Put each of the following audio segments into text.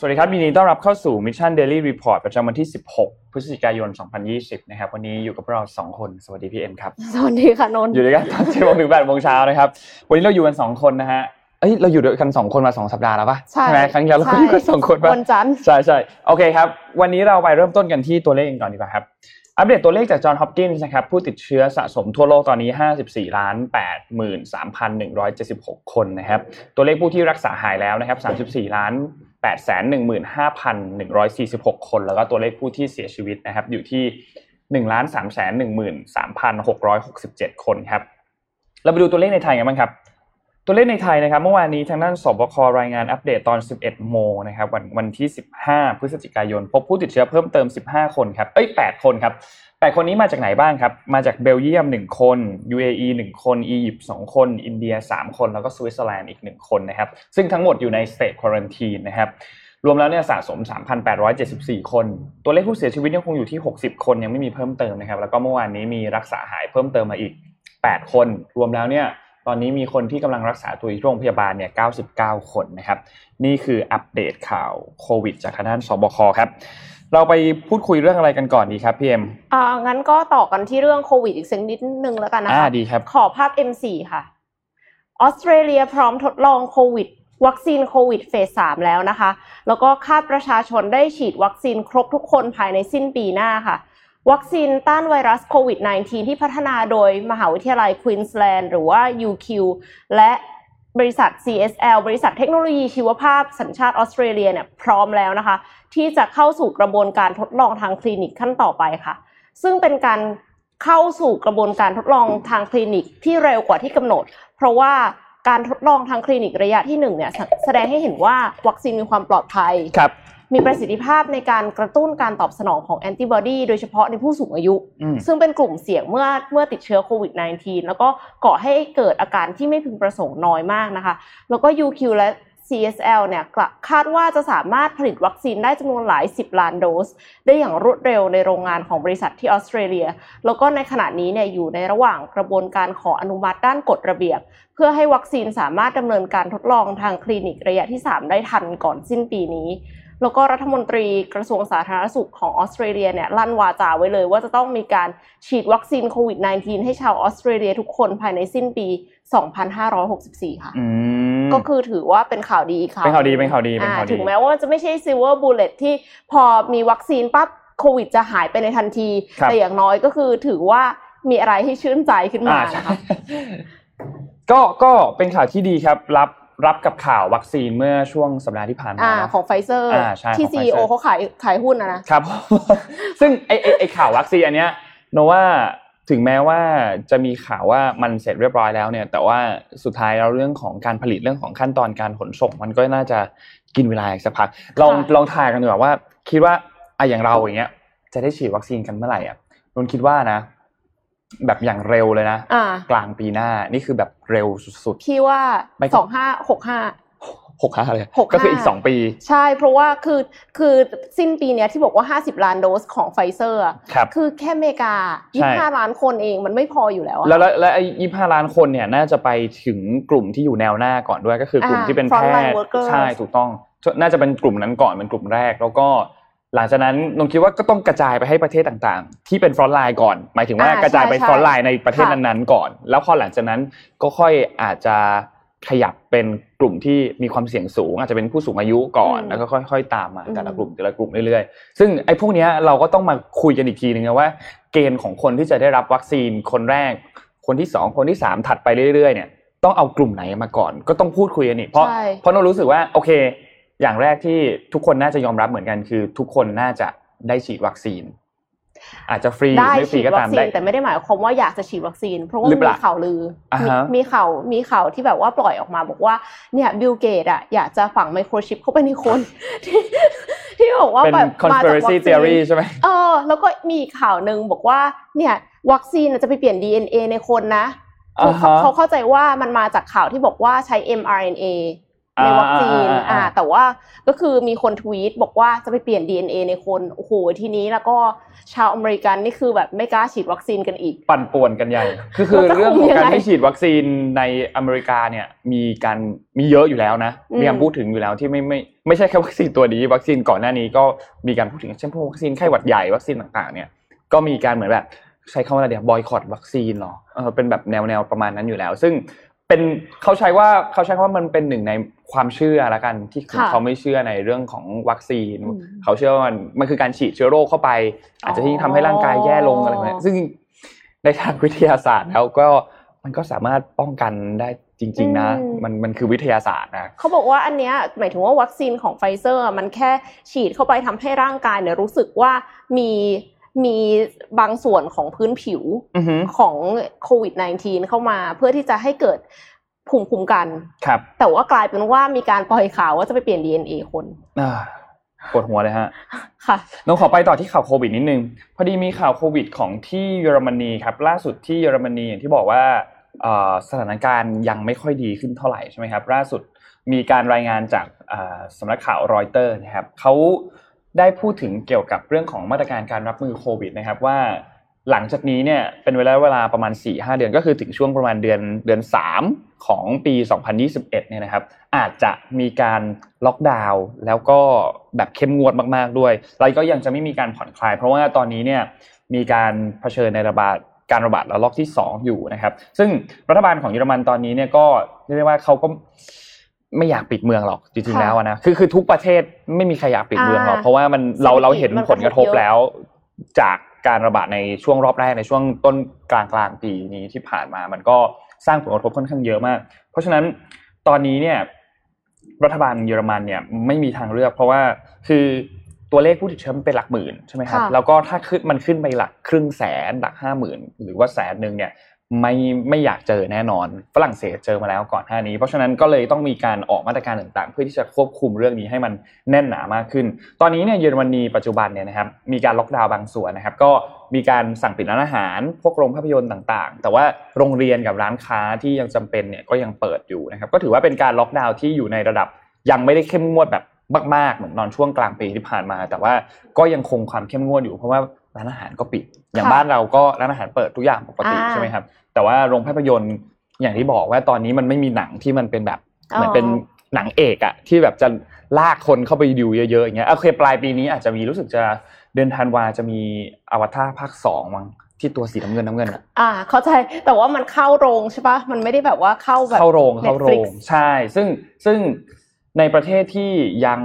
สวัสดีครับยินดีต้อนรับเข้าสู่ Mission Daily Report ประจำวันที่ 16 พฤศจิกายน 2020 นะครับ วันนี้อยู่กับพวกเรา 2 คน สวัสดีพี่เอ็มครับ สวัสดีค่ะนนท์อยู่ด้วยกันตอน7โมงถึง8โมงเช้านะครับ วันนี้เราอยู่กัน 2 คนนะฮะเอ้ยเราอยู่ด้วยกัน2คนมา 2 สัปดาห์แล้วปะใช่ไหมครั้งที่แล้วเราก็อยู่กันสองคนปะวันจันทร์ใช่ใช่โอเคครับ วันนี้เราไปเริ่มต้นกันที่ตัวเลขกันก่อนดีกว่าครับ อัปเดตตัวเลขจากจอห์นฮอปกินส์นะครับ ผู้ติดเชื้อสะสมทั่วโลกตอนนี้ 54ล้าน83,176 คนนะครับ ตัวเลขผู้ที่รักษาหายแล้วนะครับ 34ล้าน 815,146 คน แล้วก็ตัวเลขผู้ที่เสียชีวิตนะครับ อยู่ที่1ล้าน313,667 คนครับเราไปดูตัวเลขในไทยกันบ้างครับ ตัวเลขในไทยนะครับ เมื่อวานนี้ทางด้านสบครายงานอัปเดตตอน 11 โมงนะครับวันวันที่ 15 พฤศจิกายน พบผู้ติดเชื้อเพิ่มเติม 15 คนครับเอ้ย 8 คนครับ 8คนนี้มาจากไหนบ้างครับ มาจากเบลเยียม1คน UAE 1คนอียิปต์2คน อินเดีย3คนแล้วก็สวิตเซอร์แลนด์อีก1คนนะครับ ซึ่งทั้งหมดอยู่ใน state quarantine นะครับรวมแล้วเนี่ยสะสม 3,874 คน ตัวเลขผู้เสียชีวิตยังคงอยู่ที่ 60 คนยังไม่มีเพิ่มเติมนะครับ แล้วก็เมื่อวานนี้มีรักษาหายเพิ่มเติมมาอีก 8 คน รวมแล้วเนี่ยตอนนี้มีคนที่กำลังรักษาตัวที่โรงพยาบาลเนี่ย 99 คนนะครับ นี่คืออัปเดตข่าวโควิดจากทางด้านสบคครับ เราไปพูดคุยเรื่องอะไรกันก่อนดีครับพี่เอ็มอ่างั้นก็ต่อกันที่เรื่องโควิดอีกสักนิดนึงแล้วกันนะอ่าคะดีครับ ขอภาพ M4 ค่ะ ออสเตรเลียพร้อมทดลองโควิด วัคซีนโควิดเฟส3แล้วนะคะ แล้วก็คาดประชาชนได้ฉีดวัคซีนครบทุกคนภายในสิ้นปีหน้าค่ะ วัคซีนต้านไวรัสโควิด -19 ที่พัฒนาโดยมหาวิทยาลัยควีนสแลนด์หรือว่า UQ และ บริษัท CSL บริษัทเทคโนโลยีชีวภาพสัญชาติออสเตรเลียเนี่ยพร้อมแล้วนะคะ ที่จะเข้าสู่กระบวนการทดลองทางคลินิกขั้นต่อไปค่ะ ซึ่งเป็นการเข้าสู่กระบวนการทดลองทางคลินิกที่เร็วกว่าที่กำหนด เพราะว่าการทดลองทางคลินิกระยะที่หนึ่งเนี่ยแสแสดงให้เห็นว่าวัคซีนมีความปลอดภัยครับ มีประสิทธิภาพในการกระตุ้นการตอบสนองของแอนติบอดีโดยเฉพาะในผู้สูงอายุอืมซึ่งเป็นกลุ่มเสี่ยงเมื่อเมื่อติดเชื้อโควิด -19 แล้วก็ก่อให้เกิดอาการที่ไม่พึงประสงค์น้อยมากนะคะ แล้วก็ UQ และ CSL เนี่ยกะคาดว่าจะสามารถผลิตวัคซีนได้จำนวนหลาย 10 ล้านโดส ได้อย่างรวดเร็วในโรงงานของบริษัทที่ออสเตรเลีย แล้วก็ในขณะนี้เนี่ยอยู่ในระหว่างกระบวนการขออนุมัติด้านกฎระเบียบ เพื่อให้วัคซีนสามารถดำเนินการทดลองทางคลินิกระยะที่ 3 ได้ทันก่อนสิ้นปีนี้ แล้วก็รัฐมนตรีกระทรวงสาธารณสุขของออสเตรเลียเนี่ยลั่นวาจาไว้เลย ว่าจะต้องมีการฉีดวัคซีนโควิด -19 ให้ชาวออสเตรเลียทุกคนภายในสิ้นปี 2564 ค่ะอืมก็คือถือว่าเป็นข่าวดีอีกข่าวเป็นข่าวดีเป็นข่าวดีเป็นอ่าข่าวดีถึงแม้ว่าจะไม่ใช่ silver bullet ที่พอมีวัคซีนปั๊บโควิดจะหายไปในทันทีครับแต่อย่างน้อยก็คือถือว่ามีอะไรให้ชื่นใจขึ้นมาอ่าใช่นะคะก็ก็เป็นข่าวที่ดีครับรับ รับกับข่าววัคซีนเมื่อช่วงสัปดาห์ที่ผ่านมาอ่าเนอะของไฟเซอร์อ่าใช่ที่ของ CEO Pfizer เขาขายขายหุ้นนะนะครับ ซึ่งไอไอไอข่าววัคซีนอันเนี้ยโนว่าถึงแม้ว่าจะมีข่าวว่ามันเสร็จเรียบร้อยแล้วเนี่ย แต่ว่าสุดท้ายแล้วเรื่องของการผลิตเรื่องของขั้นตอนการขนส่ง มันก็น่าจะกินเวลาอีกสักพักลองค่ะลองทายกันดีกว่าว่า คิดว่าอะอย่างเราอย่างเงี้ย จะได้ฉีดวัคซีนกันเมื่อไหร่อะนนท์คิดว่านะ แบบอย่างเร็วเลยนะอ่ากลางปีหน้านี่คือแบบเร็วสุดที่ว่าไม่สองห้าหกห้าๆหกห้าเลยหกห้าก็คืออีกสองปี ใช่เพราะว่าคือคือสิ้นปีเนี้ยที่บอกว่า50ล้านโดสของไฟเซอร์ครับคือแค่อเมริกาใช่25ล้านคนเองมันไม่พออยู่แล้วอะแล้วแล้วแล้วไอ้ยี่ห้าล้านคนเนี่ยน่าจะไปถึงกลุ่มที่อยู่แนวหน้าก่อนด้วยก็คือกลุ่มอ่าที่เป็นแพ frontline ทย์ workers ใช่ถูกต้อง น่าจะเป็นกลุ่มนั้นก่อนเป็นกลุ่มแรกแล้วก็ หลังจากนั้นนนท์คิดว่าก็ต้องกระจายไปให้ประเทศต่างๆ ที่เป็น frontline ก่อน หมายถึงว่าอ่ากระจายไปใช่ frontline ในประเทศค่ะนั้นๆก่อน แล้วพอหลังจากนั้นก็ค่อยอาจจะขยับเป็นกลุ่มที่มีความเสี่ยงสูง อาจจะเป็นผู้สูงอายุก่อนอืมแล้วก็ค่อย ๆ ตามมาอืมแต่ละกลุ่มแต่ละกลุ่มเรื่อยๆ ซึ่งไอ้พวกเนี้ยเราก็ต้องมาคุยกันอีกทีนึงนะว่า เกณฑ์ของคนที่จะได้รับวัคซีนคนแรก คนที่สองคนที่สามถัดไปเรื่อยๆเนี่ยต้องเอากลุ่มไหนมาก่อน ก็ต้องพูดคุยกันอีกเพราะใช่เพราะเรารู้สึกว่าโอเค อย่างแรกที่ทุกคนน่าจะยอมรับเหมือนกันคือ ทุกคนน่าจะได้ฉีดวัคซีน อาจจะฟรีได้ไม่ฟรีฉีดก็วัตามคซีได้นแต่ไม่ได้หมายความว่าอยากจะฉีดวัคซีน เพราะว่าหรือเปมีล่าข่าวลืออามีฮะมีข่าวมีข่าวที่แบบว่าปล่อยออกมาบอกว่าเนี่ยบิลเกตอะอยากจะฝังไมโครชิปเข้าไปในคนที่ที่บอกว่าเป็นแบบมาจากวัค conspiracy ซีน theory ใช่ไหมเออ แล้วก็มีอีกข่าวหนึ่งบอกว่าเนี่ย วัคซีนน่ะจะไปเปลี่ยน DNA ในคนนะคือเขาอ่าฮะเขาเข้าใจว่ามันมาจากข่าวที่บอกว่าใช้ mRNA ในวัคซีนอ่าอ่าอ่าอ่าแต่ว่าก็คือมีคนทวีตบอกว่าจะไปเปลี่ยน DNA ในคนโอ้โหทีนี้แล้วก็ชาวอเมริกันนี่คือแบบไม่กล้าฉีดวัคซีนกันอีก ปั่นป่วนกันใหญ่คือคือแล้วจะเรื่องของการฉีดวัคซีนในอเมริกาเนี่ยมีการมีเยอะอยู่แล้วนะอืมมีการพูดถึงอยู่แล้วที่ไม่ไม่ไม่ใช่แค่วัคซีนตัวนี้วัคซีนก่อนหน้านี้ก็มีการพูดถึงเช่นพวกวัคซีนไข้หวัดใหญ่วัคซีนต่างๆ เนี่ยก็มีการเหมือนแบบใช้คำว่าอะไรเดี๋ยวบอยคอตวัคซีนหรอเออเป็นแบบแนวแนวประมาณนั้นอยู่แล้ว ซึ่ง เป็นเขาใช้ว่าเขาใช้คำว่ามันเป็นหนึ่งในความเชื่อละกันที่ค่ะเขาไม่เชื่อในเรื่องของวัคซีนอืมเขาเชื่อว่ามันมันคือการฉีดเชื้อโรคเข้าไป อาจจะที่งทำให้ร่างกายแย่ลงอะไรแบบนี้ซึ่งในทางวิทยาศาสตร์แล้วก็มันก็สามารถป้องกันได้จริง ๆ นะอืมมันมันคือวิทยาศาสตร์นะเขาบอกว่าอันเนี้ยหมายถึงว่าวัคซีนของไฟเซอร์ มันแค่ฉีดเข้าไปทำให้ร่างกายเนี่ยรู้สึกว่ามี มีบางส่วนของพื้นผิวอือฮึของโควิด -19 เข้ามาเพื่อที่จะให้เกิดภูมิคุ้มกันครับ แต่ว่ากลายเป็นว่ามีการปล่อยข่าวว่าจะไปเปลี่ยน DNA คนอ่าปวดหัวเลยฮะ ค่ะน้องขอไปต่อที่ข่าวโควิดนิดนึง พอดีมีข่าวโควิดของที่เยอรมนีครับ ล่าสุดที่เยอรมนีอย่างที่บอกว่าเอ่อสถานการณ์ยังไม่ค่อยดีขึ้นเท่าไหร่ใช่ไหมครับ ล่าสุดมีการรายงานจากอ่าสำนักข่าวรอยเตอร์นะครับเขา ได้พูดถึงเกี่ยวกับเรื่องของมาตรการการรับมือโควิดนะครับว่าหลังจากนี้เนี่ยเป็นเวลาเวลาประมาณ 4-5เดือนก็คือถึงช่วงประมาณเดือนเดือน 3 ของปี 2021เนี่ยนะครับอาจจะมีการล็อกดาวน์แล้วก็แบบเข้มงวดมากๆด้วยแล้วก็ยังจะไม่มีการผ่อนคลาย เพราะว่าตอนนี้เนี่ยมีการเผชิญในระบาดการระบาดระลอกที่ 2 อยู่นะครับ ซึ่งรัฐบาลของเยอรมันตอนนี้เนี่ยก็เรียกได้ว่าเขาก็ ไม่อยากปิดเมืองหรอกจริงๆค่ะแล้วอะนะคือคือทุกประเทศไม่มีใครอยากปิดเมืองหรอกอ่าเพราะว่ามันเราเราเห็นมันผลกระทบกระทบเยอะแล้ว จากการระบาดในช่วงรอบแรกในช่วงต้นกลางกลางๆปีนี้ที่ผ่านมา มันก็สร้างผลกระทบค่อนข้างเยอะมาก เพราะฉะนั้นตอนนี้เนี่ยรัฐบาลเยอรมันเนี่ยไม่มีทางเลือก เพราะว่าคือตัวเลขผู้ติดเชื้อมันเป็นหลักหมื่นใช่ไหมครับค่ะแล้วก็ถ้าขึ้นมันขึ้นไปหลักครึ่งแสนหลักห้าหมื่นหรือว่าแสนหนึ่งเนี่ย ไม่ไม่อยากเจอแน่นอน ฝรั่งเศสเจอมาแล้วก่อนหน้านี้ เพราะฉะนั้นก็เลยต้องมีการออกมาตรการต่างๆ เพื่อที่จะควบคุมเรื่องนี้ให้มันแน่นหนามากขึ้น ตอนนี้เนี่ยเยอรมนีปัจจุบันเนี่ยนะครับมีการล็อกดาวน์บางส่วนนะครับ ก็มีการสั่งปิดร้านอาหาร พวกโรงภาพยนตร์ต่างๆ แต่ว่าโรงเรียนกับร้านค้าที่ยังจำเป็นเนี่ยก็ยังเปิดอยู่นะครับ ก็ถือว่าเป็นการล็อกดาวน์ที่อยู่ในระดับยังไม่ได้เข้มงวดแบบมากๆเหมือนตอนช่วงกลางปีที่ผ่านมา แต่ว่าก็ยังคงความเข้มงวดอยู่เพราะว่า ร้านอาหารก็ปิด อย่างค่ะบ้านเราก็ร้านอาหารเปิดทุกอย่างปกติอ่าใช่ไหมครับ แต่ว่าโรงภาพยนตร์อย่างที่บอกว่าตอนนี้มันไม่มีหนังที่มันเป็นแบบอ๋อเหมือนเป็นหนังเอกอะที่แบบจะลากคนเข้าไปดูเยอะๆอย่างเงี้ยโอเคปลายปีนี้อาจจะมีรู้สึกจะเดือนธันวาจะมีอวตารภาคสองมั้งที่ตัวสีน้ำเงินน้ำเงินอะอ่า เข้าใจแต่ว่ามันเข้าโรงใช่ปะมันไม่ได้แบบว่าเข้าแบบเข้าโรงเข้าโร Netflix งใช่ ซึ่งซึ่งในประเทศที่ยัง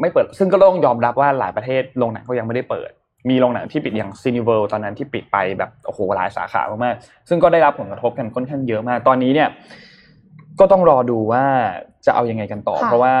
ไม่เปิด ซึ่งก็ต้องยอมรับว่าหลายประเทศโรงหนังก็ยังไม่ได้เปิด มีโรงหนังที่ปิดอย่างซีนิเวลตอนนั้นที่ปิดไปแบบโอ้โหหลายสาขามากๆซึ่งก็ได้รับผลกระทบกันค่อนข้างเยอะมาก ตอนนี้เนี่ยก็ต้องรอดูว่าจะเอายังไงกันต่อค่ะเพราะว่า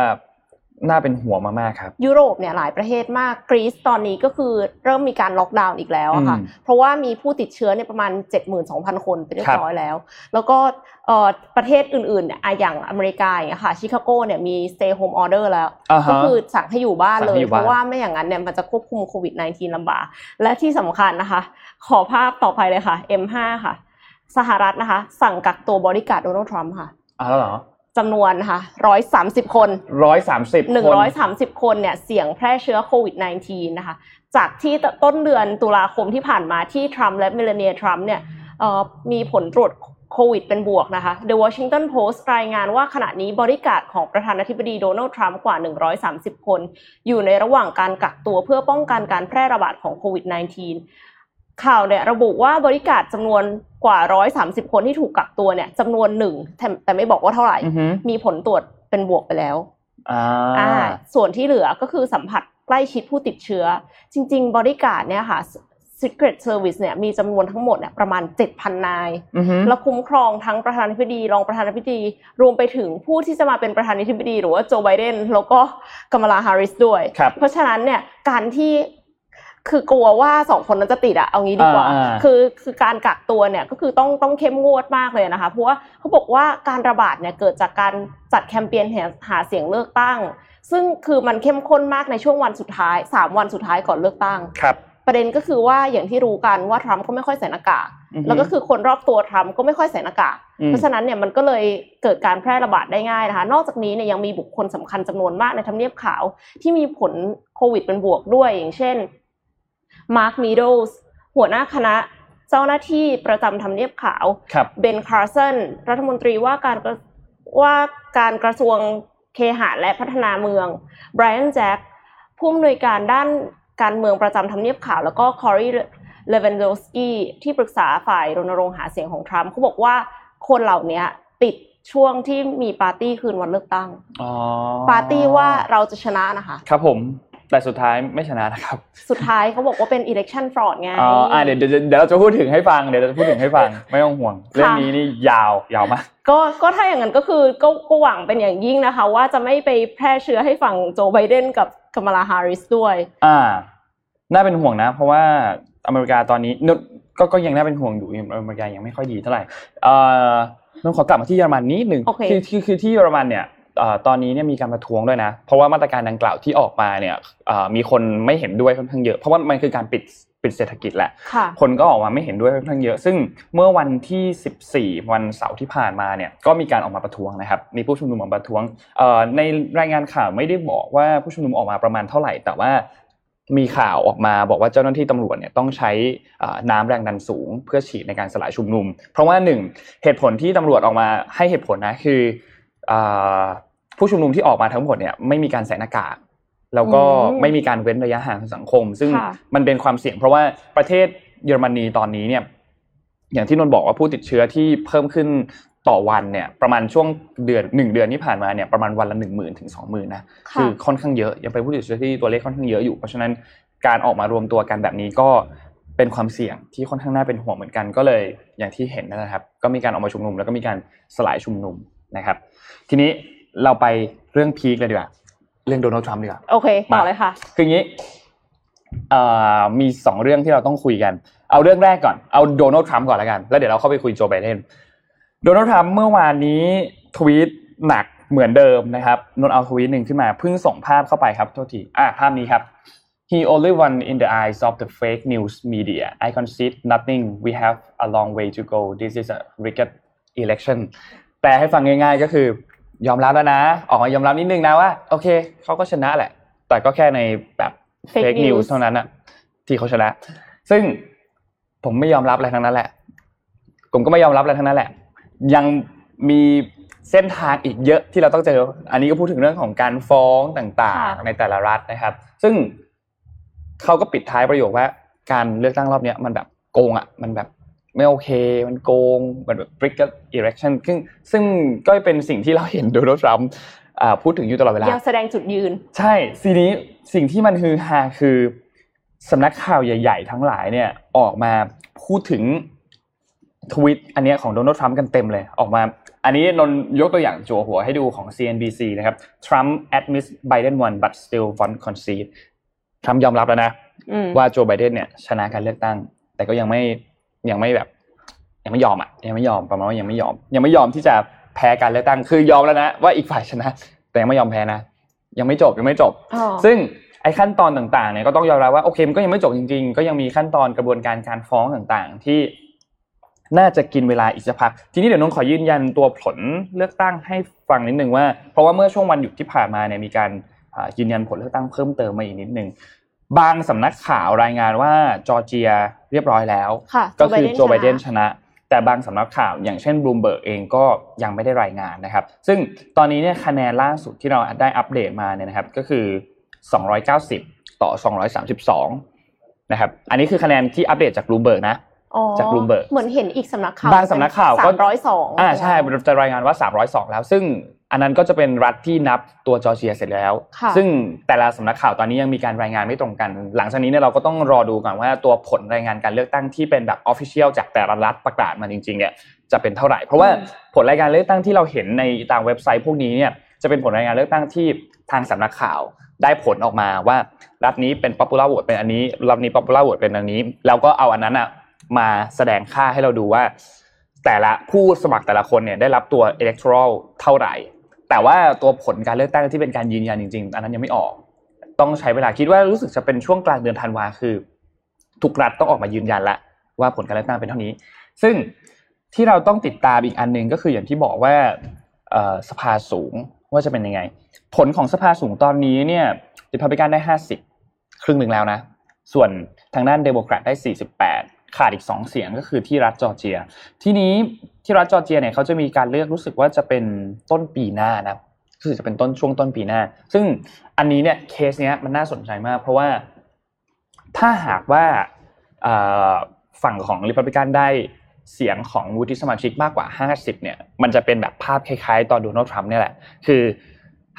น่าเป็นห่วงมากๆครับ ยุโรปเนี่ยหลายประเทศมากกรีซตอนนี้ก็คือเริ่มมีการล็อกดาวน์อีกแล้วอะค่ะอืมเพราะว่ามีผู้ติดเชื้อเนี่ยประมาณ 72,000 คนไปเรียครับบร้อยแล้ว แล้วก็เอ่อประเทศอื่นๆเนี่ยอะอย่างอเมริกาอย่างเงี้ยค่ะชิคาโกเนี่ยมี stay home order แล้วอ่าก็ฮะคือสั่งให้อยู่บ้านสั่เลงให้ยอยู่เพบ้านราะว่าไม่อย่างนั้นเนี่ยมันจะควบคุมโควิด -19 ลำบาก และที่สำคัญนะคะ ขอภาพต่อไปเลยค่ะ M5 ค่ะ สหรัฐนะคะ สั่งกักตัวบริการโดนัลด์ทรัมป์ค่ะอ่าแล้วเหรอ จำนวนนะคะ130 คนร้อยสามสิบ130 คนเนี่ยเสี่ยงแพร่เชื้อโควิด -19 นะคะ จากที่ต้นเดือนตุลาคมที่ผ่านมาที่ทรัมป์และเมลานีทรัมป์เนี่ยเอ่อมีผลตรวจโควิดเป็นบวกนะคะ The Washington Post รายงานว่าขณะนี้บริการดของประธานาธิบดีโดนัลด์ทรัมป์กว่า 130 คน อยู่ในระหว่างการกักตัวเพื่อป้องกันการแพร่ระบาดของโควิด -19 ข่าวเนี่ยระบุว่าบริการดจำนวนกว่า 130 คนที่ถูกกักตัวเนี่ยจำนวนหนึ่งแต่แต่ไม่บอกว่าเท่าไหร่อือฮึมีผลตรวจเป็นบวกไปแล้วอ่าอ่าส่วนที่เหลือก็คือสัมผัสใกล้ชิดผู้ติดเชื้อ จริง ๆ บริการดเนี่ยค่ะ Secret Service เนี่ยมีจำนวนทั้งหมดเนี่ยประมาณ 7,000 นายอือฮึและคุ้มครองทั้งประธานาธิบดีรองประธานาธิบดี รวมไปถึงผู้ที่จะมาเป็นประธานาธิบดี หรือว่าโจไบเดนแล้วก็กัมลาฮาริสด้วยครับเพราะฉะนั้นเนี่ยการที่ คือกลัวว่าสองคนนั้นจะติดอะเอางี้ดีกว่าอ่าอ่า คือคือการกักตัวเนี่ยก็คือต้องต้องเข้มงวดมากเลยนะคะ เพราะว่าเขาบอกว่าการระบาดเนี่ยเกิดจากการจัดแคมเปญหาหาเสียงเลือกตั้ง ซึ่งคือมันเข้มข้นมากในช่วงวันสุดท้ายสามวันสุดท้ายก่อนเลือกตั้งครับประเด็นก็คือว่าอย่างที่รู้กันว่าทรัมป์ก็ไม่ค่อยใส่หน้ากากอือฮึแล้วก็คือคนรอบตัวทรัมป์ก็ไม่ค่อยใส่หน้ากากอืมเพราะฉะนั้นเนี่ยมันก็เลยเกิดการแพร่ระบาดได้ง่ายนะคะ นอกจากนี้เนี่ยยังมีบุคคลสำคัญจำนวนมากในทำเนียบขาวที่มีผลโควิดเป็นบวกด้วย อย่างเช่น มาร์คมีโดสหัวหน้าคณะเจ้าหน้าที่ประจำทำเนียบขาวครับเบนคาร์สันรัฐมนตรีว่าการกระว่าการกระทรวงเคหะและพัฒนาเมืองไบรอันแจ็คผู้อำนวยการด้านการเมืองประจำทำเนียบขาว แล้วก็คอรีเลเวนโดสกี้ที่ปรึกษาฝ่ายรณรงค์หาเสียงของทรัมป์เขาบอกว่าคนเหล่านี้ติดช่วงที่มีปาร์ตี้คืนวันเลือกตั้งอ๋อปาร์ตี้ว่าเราจะชนะนะคะ ครับผม แต่สุดท้ายไม่ชนะนะครับ สุดท้ายเขาบอกว่าเป็น election fraud ไง อ๋ออ่าเดี๋ยวเดี๋ยวเดี๋ยวเราจะพูดถึงให้ฟัง เดี๋ยวเราจะพูดถึงให้ฟัง ไม่ต้องห่วง เรื่องนี้นี่ยาวยาวมาก ก็ก็ถ้าอย่างนั้นก็คือก็ก็หวังเป็นอย่างยิ่งนะคะ ว่าจะไม่ไปแพร่เชื้อให้ฝั่งโจไบเดนกับกัมลาฮาริสด้วย อ่า น่าเป็นห่วงนะ เพราะว่าอเมริกาตอนนี้นนก็ก็ยังน่าเป็นห่วงอยู่อเมริกายังไม่ค่อยดีเท่าไหร่เอ่อนนขอกลับมาที่เยอรมันนิดหนึ่งโอเคคือคือคือที่เยอรมันเนี่ยเอ่อ ตอนนี้เนี่ยมีการประท้วงด้วยนะ เพราะว่ามาตรการดังกล่าวที่ออกมาเนี่ยเอ่อมีคนไม่เห็นด้วยค่อนข้างเยอะ เพราะว่ามันคือการปิดปิดเศรษฐกิจแหละค่ะคนก็ออกมาไม่เห็นด้วยค่อนข้างเยอะ ซึ่งเมื่อวันที่ 14 วันเสาร์ที่ผ่านมาเนี่ย ก็มีการออกมาประท้วงนะครับ มีผู้ชุมนุมออกมาประท้วงเอ่อในรายงานข่าวไม่ได้บอกว่าผู้ชุมนุมออกมาประมาณเท่าไหร่ แต่ว่ามีข่าวออกมาบอกว่าเจ้าหน้าที่ตำรวจเนี่ยต้องใช้เอ่อน้ำแรงดันสูง เพื่อฉีดในการสลายชุมนุม เพราะว่าหนึ่งเหตุผลที่ตำรวจออกมาให้เหตุผลนะคือเอ่อ ผู้ชุมนุมที่ออกมาทั้งหมดเนี่ยไม่มีการใส่หน้ากากแล้วก็อืมไม่มีการเว้นระยะห่างทางสังคม ซึ่งค่ะมันเป็นความเสี่ยง เพราะว่าประเทศเยอรมนีตอนนี้เนี่ย อย่างที่นนท์บอกว่าผู้ติดเชื้อที่เพิ่มขึ้นต่อวันเนี่ย ประมาณช่วงเดือนหนึ่งเดือนที่ผ่านมาเนี่ยประมาณวันละหนึ่งหมื่นถึงสองหมื่นนะค่ะอค่อนข้างเยอะยังเป็นผู้ติดเชื้อที่ตัวเลขค่อนข้างเยอะอยู่เพราะฉะนั้นการออกมารวมตัวกันแบบนี้ก็เป็นความเสี่ยงที่ค่อนข้างน่าเป็นห่วงเหมือนกันก็เลยอย่างที่เห็นนะครับ ก็มีการออกมาชุมนุม แล้วก็มีการสลายชุมนุมนะครับ ทีนี้ เราไปเรื่องพีคเลยดีกว่าเรื่องโดนัลด์ทรัมป์ดีกว่าโอเคต่อมาเลยค่ะคืออย่างนี้เอ่อมีสองเรื่องที่เราต้องคุยกัน เอาเรื่องแรกก่อน เอาโดนัลด์ทรัมป์ก่อนแล้วกัน แล้วเดี๋ยวเราเข้าไปคุยโจไบเดน โดนัลด์ทรัมป์เมื่อวานนี้ทวีตหนักเหมือนเดิมนะครับนนท์เอาทวีตหนึ่งขึ้นมาเพิ่งส่งภาพเข้าไปครับโทษทีอะภาพนี้ครับ He only won in the eyes of the fake news media. I concede nothing. We have a long way to go. This is a rigged election. แปลให้ฟังง่ายๆก็คือ ยอมรับแล้วนะ ออกมายอมรับนิดนึงนะว่าโอเคเขาก็ชนะแหละ แต่ก็แค่ในแบบ Fake fake news news เท่านั้นอะที่เขาชนะ ซึ่งผมไม่ยอมรับอะไรทั้งนั้นแหละ ผมก็ไม่ยอมรับอะไรทั้งนั้นแหละ ยังมีเส้นทางอีกเยอะที่เราต้องเจอ อันนี้ก็พูดถึงเรื่องของการฟ้องต่างค่ะๆในแต่ละรัฐนะครับ ซึ่งเขาก็ปิดท้ายประโยคว่า การเลือกตั้งรอบเนี้ยมันแบบโกงอะ มันแบบ ไม่โอเค มันโกงมันแบบ rigged election ซึ่งซึ่งก็เป็นสิ่งที่เราเห็นโดนัลด์ทรัมป์อ่าพูดถึงอยู่ตลอดเวลายังแสดงจุดยืน ใช่ทีนี้สิ่งที่มันฮือฮาคือสำนักข่าวใหญ่ ๆ ทั้งหลายเนี่ยออกมาพูดถึงทวิตอันเนี้ยของโดนัลด์ทรัมป์กันเต็มเลยออกมาอันนี้นนท์ยกตัวอย่างจั่วหัวให้ดูของ CNBC นะครับ Trump admits Biden won but still won't concede ทรัมป์ยอมรับแล้วนะอืมว่าโจไบเดนเนี่ยชนะการเลือกตั้ง แต่ก็ยังไม่ ยังไม่แบบ ยังไม่ยอมอะยังไม่ยอมประมาณว่ายังไม่ยอม ยังไม่ยอมที่จะแพ้การเลือกตั้งคือยอมแล้วนะว่าอีกฝ่ายชนะ แต่ยังไม่ยอมแพ้นะยังไม่จบยังไม่จบอ๋อซึ่งไอ้ขั้นตอนต่างๆเนี่ยก็ต้องยอมรับว่าโอเคมันก็ยังไม่จบจริง ๆ ก็ยังมีขั้นตอนกระบวนการการฟ้องต่างๆ ที่น่าจะกินเวลาอีกสักพัก ทีนี้เดี๋ยวนนท์ขอยืนยันตัวผลเลือกตั้งให้ฟังนิดนึงว่า เพราะว่าเมื่อช่วงวันหยุดที่ผ่านมาเนี่ยมีการอ่ายืนยันผลเลือกตั้งเพิ่มเติมมาอีกนิดนึงบางสำนักข่าวรายงานว่าจอร์เจีย เรียบร้อยแล้วค่ะก็คือโจ Joe ไบเดนชนะชนะ แต่บางสำนักข่าวอย่างเช่นบลูมเบิร์กเองก็ยังไม่ได้รายงานนะครับ ซึ่งตอนนี้เนี่ยคะแนนล่าสุดที่เราได้อัปเดตมาเนี่ยนะครับ ก็คือ 290 ต่อ 232 นะครับ อันนี้คือคะแนนที่อัปเดตจากบลูมเบิร์กนะอ๋อจาก Bloomberg เหมือนเห็นอีกสำนักข่าวบางสำนักข่าวก็สามร้อยสองอ่าใช่จะรายงานว่า302แล้ว ซึ่ง อันนั้นก็จะเป็นรัฐที่นับตัวจอร์เจียเสร็จแล้วค่ะซึ่งแต่ละสำนักข่าวตอนนี้ยังมีการรายงานไม่ตรงกัน หลังจากนี้เนี่ยเราก็ต้องรอดูก่อนว่าตัวผลรายงานการเลือกตั้งที่เป็นแบบ official จากแต่ละรัฐประกาศมาจริงๆเนี่ยจะเป็นเท่าไหร่ เพราะว่าผลรายงานเลือกตั้งที่เราเห็นในตามเว็บไซต์พวกนี้เนี่ยจะเป็นผลรายงานเลือกตั้งที่ทางสำนักข่าวได้ผลออกมาว่ารัฐนี้เป็น popular vote เป็นอันนี้รัฐนี้ popular vote เป็นอันนี้ แล้วก็เอาอันนั้นอะมาแสดงค่าให้เราดูว่า แต่ละผู้สมัครแต่ละคนเนี่ยได้รับตัว electoral เท่าไหร่ แต่ว่าตัวผลการเลือกตั้งที่เป็นการยืนยันจริงๆอันนั้นยังไม่ออก ต้องใช้เวลาคิดว่ารู้สึกจะเป็นช่วงกลางเดือนธันวาคือ ทุกรัฐต้องออกมายืนยันละว่าผลการเลือกตั้งเป็นเท่านี้ ซึ่งที่เราต้องติดตามอีกอันหนึ่งก็คืออย่างที่บอกว่าสภาสูงว่าจะเป็นยังไง ผลของสภาสูงตอนนี้เนี่ยริพับลิกันได้ห้าสิบครึ่งหนึ่งแล้วนะ ส่วนทางด้านเดโมแครตได้สี่สิบแปด ขาดอีกสองเสียงก็คือที่รัฐจอร์เจีย ที่นี้ที่รัฐจอร์เจียเนี่ยเขาจะมีการเลือกรู้สึกว่าจะเป็นต้นปีหน้านะรู้สึกจะเป็นต้นช่วงต้นปีหน้า ซึ่งอันนี้เนี่ยเคสเนี้ยมันน่าสนใจมาก เพราะว่าถ้าหากว่าฝั่งของริพับลิกันได้เสียงของวุฒิสมาชิกมากกว่า 50เนี่ยมันจะเป็นแบบภาพคล้ายๆ ตอนโดนัลด์ทรัมป์เนี่ยแหละ คือ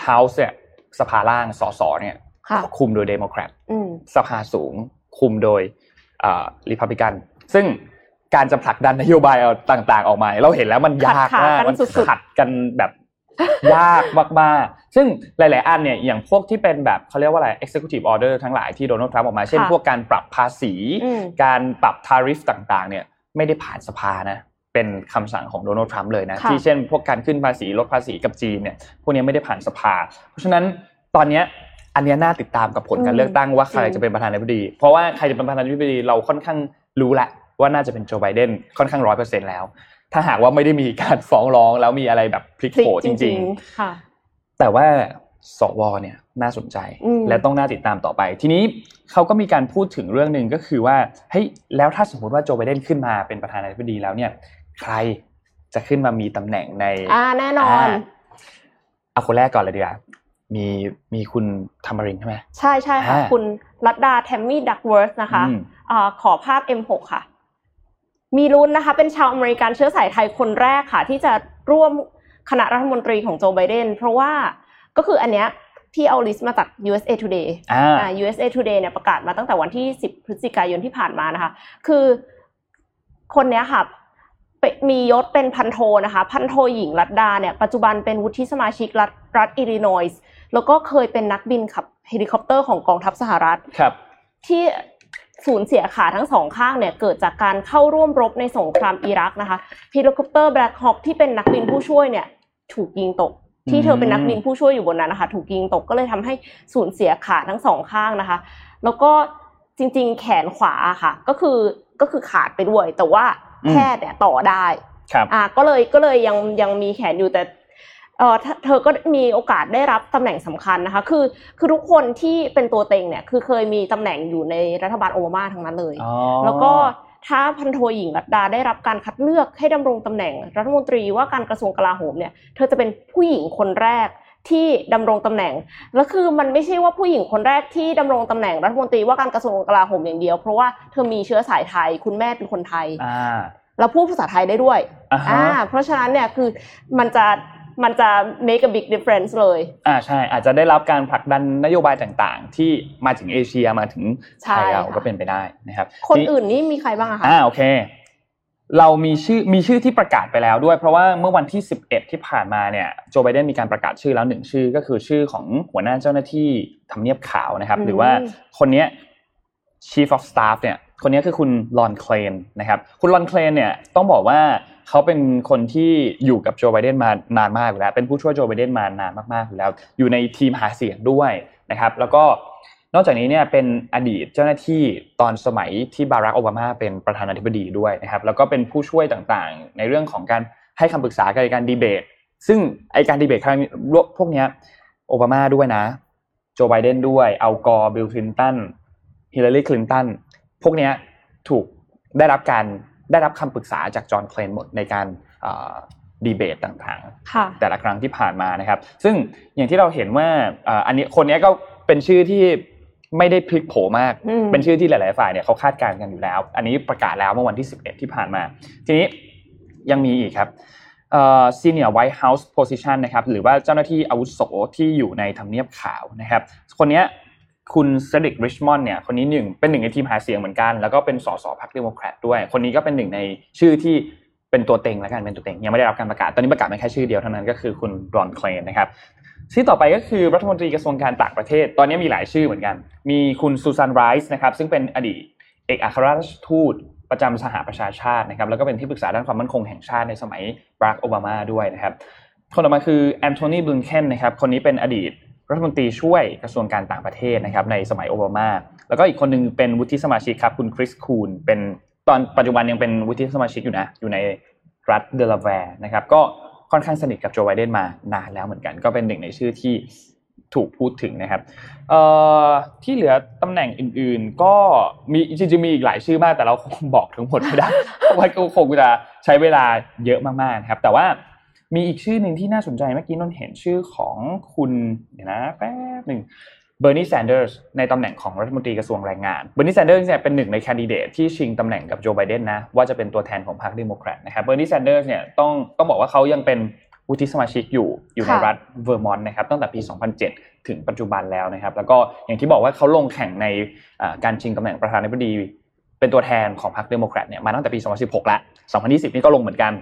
House เนี่ยสภาล่างสสเนี่ยคุมโดยเดโมแครตสภาสูงคุมโดย ริพับลิกัน ซึ่งการจะผลักดันนโยบายต่าง ๆ ออกมา เราเห็นแล้วมันยากมากมันขัดกันแบบยากมากๆ ซึ่งหลาย ๆ อันเนี่ยอย่างพวกที่เป็นแบบเขาเรียกว่าอะไร executive order ทั้งหลายที่โดนัลด์ทรัมป์ออกมา เช่นพวกการปรับภาษี การปรับทาริฟต่าง ๆ เนี่ยไม่ได้ผ่านสภานะ เป็นคำสั่งของโดนัลด์ทรัมป์เลยนะ ที่เช่นพวกการขึ้นภาษีลดภาษีกับจีนเนี่ย พวกนี้ไม่ได้ผ่านสภา เพราะฉะนั้นตอนนี้ อันนี้น่าติดตามกับผลการเลือกตั้งว่าใครจะเป็นประธานาธิบดี เพราะว่าใครจะเป็นประธานาธิบดีเราค่อนข้างรู้แหละว่าน่าจะเป็นโจไบเดนค่อนข้างร้อยเปอร์เซ็นแล้ว ถ้าหากว่าไม่ได้มีการฟ้องร้องแล้วมีอะไรแบบพลิกโผจริงๆแต่ว่าสวเนี่ยน่าสนใจและต้องน่าติดตามต่อไป ทีนี้เขาก็มีการพูดถึงเรื่องหนึ่งก็คือว่าเฮ้ยแล้วถ้าสมมติว่าโจไบเดนขึ้นมาเป็นประธานาธิบดีแล้วเนี่ย ใครจะขึ้นมามีตำแหน่งในอ่าแน่นอน เอาคนแรกก่อนเลยดีกว่า มีมีคุณธรรมรินใช่ไหมใช่ใช่ค่ะ คุณลัดดาแทมมี่ดักเวิร์ธนะคะอ่าขอภาพ M6 ค่ะ มีลุ้นนะคะ เป็นชาวอเมริกันเชื้อสายไทยคนแรกค่ะ ที่จะร่วมคณะรัฐมนตรีของโจไบเดนเพราะว่าก็คืออันเนี้ยที่เอา list มาจาก USA Today อ่า USA Today เนี่ยประกาศมาตั้งแต่วันที่ 10 พฤศจิกายนที่ผ่านมานะคะ คือคนเนี้ยค่ะมียศเป็นพันโทนะคะ พันโทหญิงลัดดาเนี่ยปัจจุบันเป็นวุฒิสมาชิกรัฐรัฐอิลลินอยส์ แล้วก็เคยเป็นนักบินขับเฮลิคอปเตอร์ของกองทัพสหรัฐครับ ที่สูญเสียขาทั้งสองข้างเนี่ยเกิดจากการเข้าร่วมรบในสงครามอิรักนะคะเฮลิคอปเตอร์แบล็คฮอคที่เป็นนักบินผู้ช่วยเนี่ยถูกยิงตก ที่เธอเป็นนักบินผู้ช่วยอยู่บนนั้นนะคะถูกยิงตกก็เลยทำให้สูญเสียขาทั้งสองข้างนะคะ แล้วก็จริง ๆ แขนขวาค่ะ ก็คือก็คือขาดไปด้วย แต่ว่าแพทย์เนี่ยต่อได้ครับอ่าก็เลยก็เลยยังยังมีแขนอยู่แต่ เออเธอก็มีโอกาสได้รับตำแหน่งสำคัญนะคะ คือคือทุกคนที่เป็นตัวเต็งเนี่ยคือเคยมีตำแหน่งอยู่ในรัฐบาลโอบามาทั้งนั้นเลย แล้วก็ถ้าพันโทหญิงรัตดาได้รับการคัดเลือกให้ดำรงตำแหน่ง รัฐมนตรีว่าการกระทรวงกลาโหมเนี่ยเธอจะเป็นผู้หญิงคนแรกที่ดำรงตำแหน่ง แล้วคือมันไม่ใช่ว่าผู้หญิงคนแรกที่ดำรงตำแหน่งรัฐมนตรีว่าการกระทรวงกลาโหมอย่างเดียว เพราะว่าเธอมีเชื้อสายไทย คุณแม่เป็นคนไทยแล้วพูดภาษาไทยได้ด้วยอ่าเพราะฉะนั้นเนี่ยคือมันจะ มันจะ make a big difference เลยอ่าใช่ อาจจะได้รับการผลักดันนโยบายต่างๆ ที่มาถึงเอเชียมาถึงไทยเราก็เป็นไปได้นะครับ คนอื่นนี่มีใครบ้างอะคะอ่าโอเค เรามีชื่อมีชื่อที่ประกาศไปแล้วด้วย เพราะว่าเมื่อวันที่ 11 ที่ผ่านมาเนี่ยโจไบเดนมีการประกาศชื่อแล้วหนึ่งชื่อก็คือชื่อของหัวหน้าเจ้าหน้าที่ทำเนียบขาวนะครับ หรือว่าคนนี้ Chief of Staff เนี่ยคนนี้คือคุณลอนเคลนนะครับ คุณลอนเคลนเนี่ยต้องบอกว่า เขาเป็นคนที่อยู่กับโจไบเดนมานานมากแล้วเป็นผู้ช่วยโจไบเดนมานานมากๆอยู่แล้ว อยู่ในทีมหาเสียงด้วยนะครับ แล้วก็นอกจากนี้เนี่ยเป็นอดีตเจ้าหน้าที่ตอนสมัยที่บารักโอบามาเป็นประธานาธิบดีด้วยนะครับ แล้วก็เป็นผู้ช่วยต่างๆ ในเรื่องของการให้คำปรึกษาในการดีเบต ซึ่งไอการดีเบตครั้งพวกนี้โอบามาด้วยนะ โจไบเดนด้วยอัลกอร์บิลคลินตันฮิลลารีคลินตันพวกนี้ถูกได้รับการ ได้รับคำปรึกษาจากจอห์นเคลนหมดในการดีเบตต่างๆ แต่ละครั้งที่ผ่านมานะครับ ซึ่งอย่างที่เราเห็นว่าอันนี้คนนี้ก็เป็นชื่อที่ไม่ได้พลิกโผมาก เป็นชื่อที่หลาย ๆ ฝ่ายเนี่ยเขาคาดการณ์กันอยู่แล้ว อันนี้ประกาศแล้วเมื่อวันที่ 11 ที่ผ่านมา ทีนี้ยังมีอีกครับเอ่อ senior white house position นะครับ หรือว่าเจ้าหน้าที่อาวุโสที่อยู่ในทำเนียบขาวนะครับ คนนี้ คุณเซดริกริชมอนด์เนี่ยคนนี้หนึ่งเป็นหนึ่งในทีมหาเสียงเหมือนกัน แล้วก็เป็นสสพรรคเดโมแครตด้วย คนนี้ก็เป็นหนึ่งในชื่อที่เป็นตัวเต็งแล้วกันเป็นตัวเต็งยังไม่ได้รับการประกาศตอนนี้ประกาศมาแค่ชื่อเดียวเท่านั้นก็คือคุณรอนเคลนนะครับชื่อต่อไปก็คือรัฐมนตรีกระทรวงการต่างประเทศ ตอนนี้มีหลายชื่อเหมือนกัน มีคุณซูซานไรส์นะครับซึ่งเป็นอดีตเอกอัครราชทูตประจำสหประชาชาตินะครับแล้วก็เป็นที่ปรึกษาด้านความมั่นคงแห่งชาติในสมัยบารักโอบามาด้วยนะครับคนต่อมาคือแอนโทนีบลิงเคนนะครับคนนี้เป็นอดีต รัฐมนตรีช่วยกระทรวงการต่างประเทศนะครับในสมัยโอบามา แล้วก็อีกคนนึงเป็นวุฒิสมาชิกครับคุณคริสคูนส์เป็นตอนปัจจุบันยังเป็นวุฒิสมาชิกอยู่นะอยู่ในรัฐเดลาแวร์นะครับก็ค่อนข้างสนิทกับโจไบเดนมานานแล้วเหมือนกัน ก็เป็นหนึ่งในชื่อที่ถูกพูดถึงนะครับที่เหลือตำแหน่งอื่นๆ ก็มีจริงๆมีอีกหลายชื่อมากแต่เราคงบอกทั้งหมดไม่ได้เพราะว่าคงจะใช้เวลาเยอะมากๆครับแต่ว่า มีอีกชื่อหนึ่งที่น่าสนใจเมื่อกี้นนเห็นชื่อของคุณเดี๋ยวนะแป๊บหนึ่งเบอร์นีแซนเดอร์สในตำแหน่งของรัฐมนตรีกระทรวงแรงงานเบอร์นีแซนเดอร์สเนี่ยเป็นหนึ่งในแคนดิเดตที่ชิงตำแหน่งกับโจไบเดนนะว่าจะเป็นตัวแทนของพรรคเดโมแครตนะครับเบอร์นีแซนเดอร์สเนี่ยต้องต้องบอกว่าเขายังเป็นวุฒิสมาชิกอยู่อยู่ในรัฐเวอร์มอนต์นะครับตั้งแต่ปี 2007 ถึงปัจจุบันแล้วนะครับ แล้วก็อย่างที่บอกว่าเขาลงแข่งในการชิงตำแหน่งประธานาธิบดี เป็นตัวแทนของพรรคเดโมแครตเนี่ยมาตั้งแต่ปี 2016แล้ว2020 นี่ก็ลงเหมือนกัน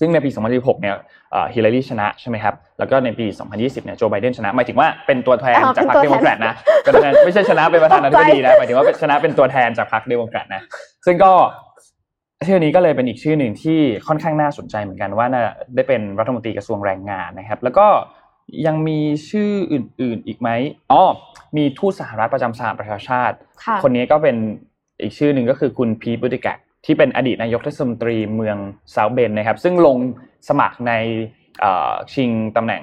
ซึ่งในปี 2016 เนี่ยฮิลลารีชนะใช่ไหมครับ แล้วก็ในปี 2020 เนี่ย โจไบเดนชนะ หมายถึงว่าเป็นตัวแทนจากพรรคเดโมแครตนะเป็นตัวแทนไม่ใช่ชนะเป็นประธานาธิบดีนะ หมายถึงว่าชนะเป็นตัวแทนจากพรรคเดโมแครตนะ ซึ่งก็ชื่อนี้ก็เลยเป็นอีกชื่อหนึ่งที่ค่อนข้างน่าสนใจเหมือนกันว่าน่าได้เป็นรัฐมนตรีกระทรวงแรงงานนะครับ แล้วก็ยังมีชื่ออื่น ๆ อีกไหมอ๋อ มีทูตสหรัฐประจำสหประชาชาติ คนนี้ก็เป็นอีกชื่อหนึ่งก็คือคุณพีทบูติเจิจ ที่เป็นอดีตนายกเทศมนตรีเมืองเซาท์เบนด์นะครับ ซึ่งลงสมัครในชิงตำแหน่ง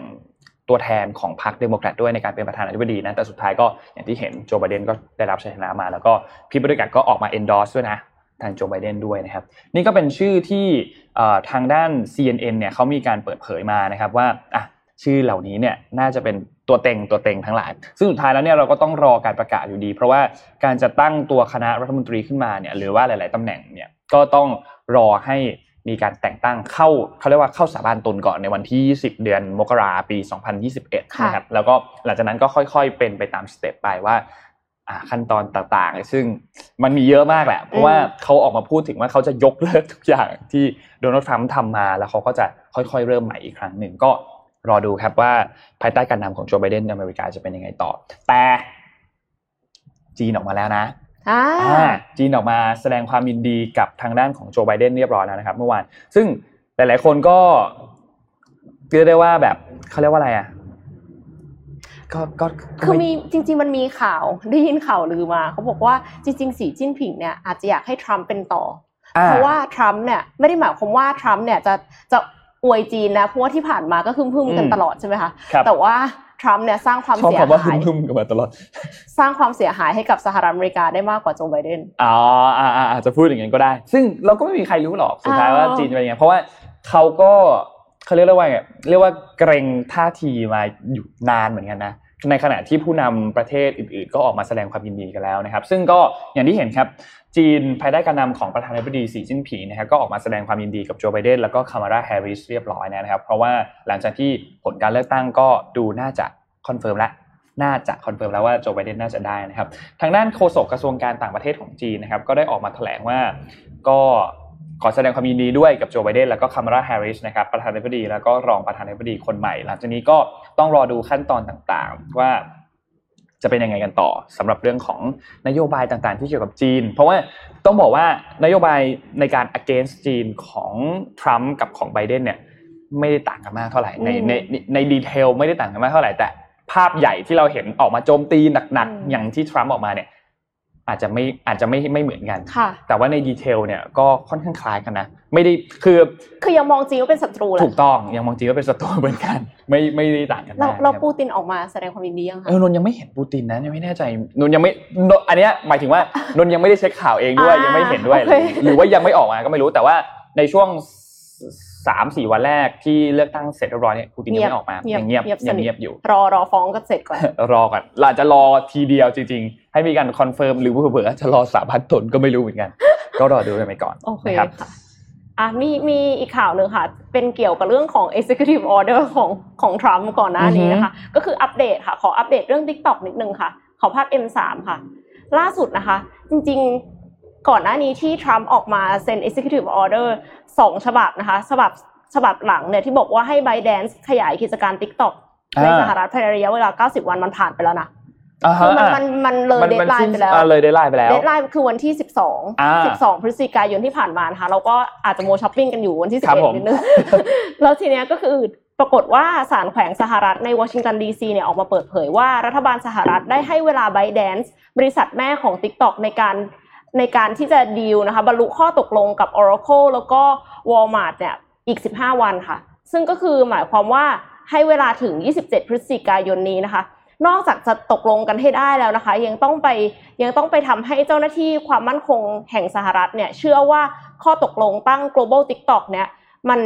ตัวแทนของพรรคเดโมแครตด้วยในการเป็นประธานาธิบดีนะแต่สุดท้ายก็อย่างที่เห็นโจไบเดนก็ได้รับชัยชนะมา แล้วก็พีทบุติแกก็ออกมา endorse ด้วยนะทางโจไบเดนด้วยนะครับ นี่ก็เป็นชื่อที่ทางด้าน CNN เนี่ยเขามีการเปิดเผยมานะครับว่าอะชื่อเหล่านี้เนี่ยน่าจะเป็น ตัวเต็งตัวเต็งทั้งหลาย ซึ่งสุดท้ายแล้วเนี่ยเราก็ต้องรอการประกาศอยู่ดี เพราะว่าการจะตั้งตัวคณะรัฐมนตรีขึ้นมาเนี่ยหรือว่าหลาย ๆตำแหน่งเนี่ยก็ต้องรอให้มีการแต่งตั้งเข้าเขาเรียกว่าเข้าสาบานตนก่อนในวันที่ 20 เดือนมกราปี 2021นะครับแล้วก็หลังจากนั้นก็ค่อยๆ เป็นไปตามสเต็ปไปว่าขั้นตอนต่างๆ ซึ่งมันมีเยอะมากแหละ เพราะว่าเขาออกมาพูดถึงว่าเขาจะยกเลิกทุกอย่างที่โดนัลด์ทรัมป์ทำมาแล้วเขาก็จะค่อยๆ เริ่มใหม่อีกครั้งหนึ่งก็ รอดูครับว่าภายใต้การนำของโจไบเดนอเมริกาจะเป็นยังไงต่อ แต่จีนออกมาแล้วนะจีนออกมาแสดงความยินดีกับทางด้านของโจไบเดนเรียบร้อยแล้วนะครับ เมื่อวาน ซึ่งหลาย ๆ คนก็เรียกได้ว่าแบบเขาเรียกว่าอะไรอะก็ก็คือมีจริง ๆ มันมีข่าวได้ยินข่าวลือมาเขาบอกว่าจริง ๆ สีจิ้นผิงเนี่ยอาจจะอยากให้ทรัมป์เป็นต่อ เพราะว่าทรัมป์เนี่ยไม่ได้หมายความว่าทรัมป์เนี่ยจะจะ อวยจีนนะเพราะว่าที่ผ่านมาก็คึมพึ่มกันตลอดใช่ไหมคะแต่ว่าทรัมป์เนี่ยสร้างความเสียหายชอบคำว่าคึมพึ่มกันมาตลอด สร้างความเสียหายให้กับสหรัฐอเมริกาได้มากกว่าโจไบเดนอ๋ออ่าอาจจะพูดอย่างนั้นก็ได้ ซึ่งเราก็ไม่มีใครรู้หรอกสุดท้ายว่าจีนเป็นยังไงเพราะว่าเขาก็เขาเรียกว่าไงเรียกว่ากั๊กท่าทีมาอยู่นานเหมือนกันนะ ในขณะที่ผู้นำประเทศอื่น ๆ ก็ออกมาแสดงความยินดีกันแล้วนะครับ ซึ่งก็อย่างที่เห็นครับจีนภายใต้การนำของประธานาธิบดีสีจิ้นผิงนะครับก็ออกมาแสดงความยินดีกับโจไบเดนแล้วก็คามาลาแฮร์ริสเรียบร้อยนะครับ เพราะว่าหลังจากที่ผลการเลือกตั้งก็ดูน่าจะ confirm แล้วน่าจะ confirm แล้วว่าโจไบเดนน่าจะได้นะครับ ทางด้านโฆษกกระทรวงการต่างประเทศของจีนนะครับ ก็ได้ออกมาแถลงว่าก็ ขอแสดงความยินดีด้วยกับโจไบเดนแล้วก็คามาราแฮร์ริสนะครับประธานาธิบดีแล้วก็รองประธานาธิบดีคนใหม่ หลังจากนี้ก็ต้องรอดูขั้นตอนต่างๆ ว่าจะเป็นยังไงกันต่อสำหรับเรื่องของนโยบายต่างๆ ที่เกี่ยวกับจีน เพราะว่าต้องบอกว่านโยบายในการ against จีนของทรัมป์กับของไบเดนเนี่ยไม่ได้ต่างกันมากเท่าไหร่ในในในดีเทลไม่ได้ต่างกันมากเท่าไหร่แต่ภาพใหญ่ที่เราเห็นออกมาโจมตีหนักๆ อย่างที่ทรัมป์ออกมาเนี่ย อาจจะไม่อาจจะไม่ไม่เหมือนกันแต่ว่าในดีเทลเนี่ยก็ค่อนข้างคล้ายกันนะไม่ได้คือคือยังมองจีนว่าเป็นศัตรูถูกต้องยังมองจีนว่าเป็นศัตรูเหมือนกัน ไม่ไม่ได้ต่างกันเราเราปูตินออกมาแสดงความยินดียังคะเออนนยังไม่เห็นปูตินนะยังไม่แน่ใจนนยังไม่อันเนี้ยหมายถึงว่านนยังไม่ได้เช็คข่าวเองด้วยยังไม่เห็นด้วย หรือว่ายังไม่ออกมาก็ไม่รู้แต่ว่าในช่วง สามสี่วันแรกที่เลือกตั้งเสร็จเรียบร้อยเนี่ยปูตินยังไม่ออกมายังเงียบยังเงียบอยู่ รอรอฟ้องกันเสร็จก่อนรอก่อนเราจะรอทีเดียวจริง ๆ ให้มีการ confirm หรือเผื่อจะรอสาบานตนก็ไม่รู้เหมือนกัน ก็รอดูไปก่อนโอเคครับอะมีมีอีกข่าวหนึ่งค่ะ เป็นเกี่ยวกับเรื่องของ executive order ของของทรัมป์ก่อนหน้านี้นะคะ ก็คืออัปเดตค่ะ ขออัปเดตเรื่อง TikTok นิดนึงค่ะ ขอภาพ M3 ค่ะ ล่าสุดนะคะ จริง ๆ ก่อนหน้านี้ที่ทรัมป์ออกมาเซ็น executive order สองฉบับนะคะฉบับฉบับหลังเนี่ยที่บอกว่าให้ ByteDance ขายกิจการ TikTok ในสหรัฐภายในระยะเวลา 90 วันมันผ่านไปแล้วนะอ่าฮะคือมันมันมันเลย deadline ไปแล้วอ่าเลย deadline ไปแล้ว deadlineน์คือวันที่อ่า12 12 พฤศจิกายนที่ผ่านมานะคะเราก็อาจจะมัวช้อปปิ้งกันอยู่วันที่ครับผม11นิดนึงแล้วทีเนี้ยก็คือปรากฏว่าศาลแขวงสหรัฐในวอชิงตันดีซีเนี่ยออกมาเปิดเผยว่ารัฐบาลสหรัฐได้ให้เวลา ByteDance บริษัทแม่ของ TikTok ในการ ในการที่จะดีลนะคะบรรลุข้อตกลงกับ Oracle แล้วก็ Walmart เนี่ยอีก 15 วันค่ะ ซึ่งก็คือหมายความว่าให้เวลาถึง 27 พฤศจิกายนนี้นะคะ นอกจากจะตกลงกันให้ได้แล้วนะคะ ยังต้องไปยังต้องไปทำให้เจ้าหน้าที่ความมั่นคงแห่งสหรัฐเนี่ยเชื่อว่าข้อตกลงตั้ง global TikTok เนี่ยมัน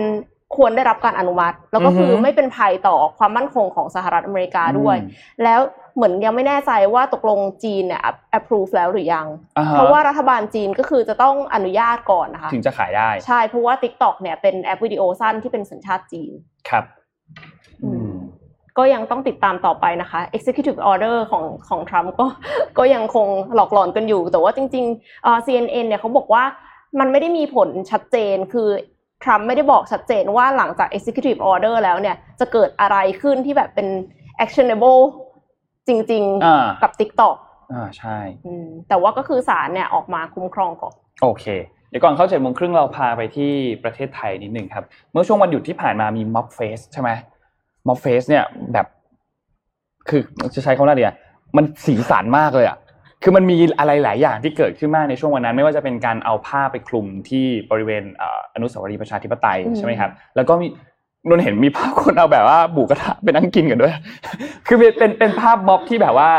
ควรได้รับการอนุมัติ แล้วก็คืออฮึไม่เป็นภัยต่อความมั่นคงของสหรัฐอเมริกาด้วย แล้วเหมือนยังไม่แน่ใจว่าตกลงจีนเนี่ย approve แล้วหรือยังอ่าฮะเพราะว่ารัฐบาลจีนก็คือจะต้องอนุญาตก่อนนะคะ ถึงจะขายได้ ใช่ เพราะว่า TikTok เนี่ยเป็นแอปวิดีโอสั้นที่เป็นสัญชาติจีน ครับอืมก็ยังต้องติดตามต่อไปนะคะ Executive Order ของของทรัมป์ก็ก็ยังคงหลอกหลอนกันอยู่ แต่ว่าจริงๆเอ่อ CNN เนี่ยเขาบอกว่ามันไม่ได้มีผลชัดเจนคือ ทรัมป์ไม่ได้บอกชัดเจนว่าหลังจาก Executive Order แล้วเนี่ย จะเกิดอะไรขึ้นที่แบบเป็น actionable จริงอ่าๆกับ TikTok อ่าใช่อืมแต่ว่าก็คือศาลเนี่ยออกมาคุ้มครองก่อนโอเค เดี๋ยวก่อนเข้าเจ็ดโมงครึ่งเราพาไปที่ประเทศไทยนิดหนึ่งครับ เมื่อช่วงวันหยุดที่ผ่านมามีม็อบเฟสใช่ไหมม็อบเฟสเนี่ยแบบ คือจะใช้คำว่าอะไรอะมันสีสันมากเลยอะ คือมันมีอะไรหลายอย่างที่เกิดขึ้นมากในช่วงวันนั้น ไม่ว่าจะเป็นการเอาผ้าไปคลุมที่บริเวณเอ่ออนุสาวรีย์ประชาธิปไตยอืมใช่ไหมครับ แล้วก็มีนนเห็นมีภาพคนเอาแบบว่าบูกระทะไปนั่งกินกันด้วย คือเป็นเป็นเป็นภาพม็อบที่แบบว่า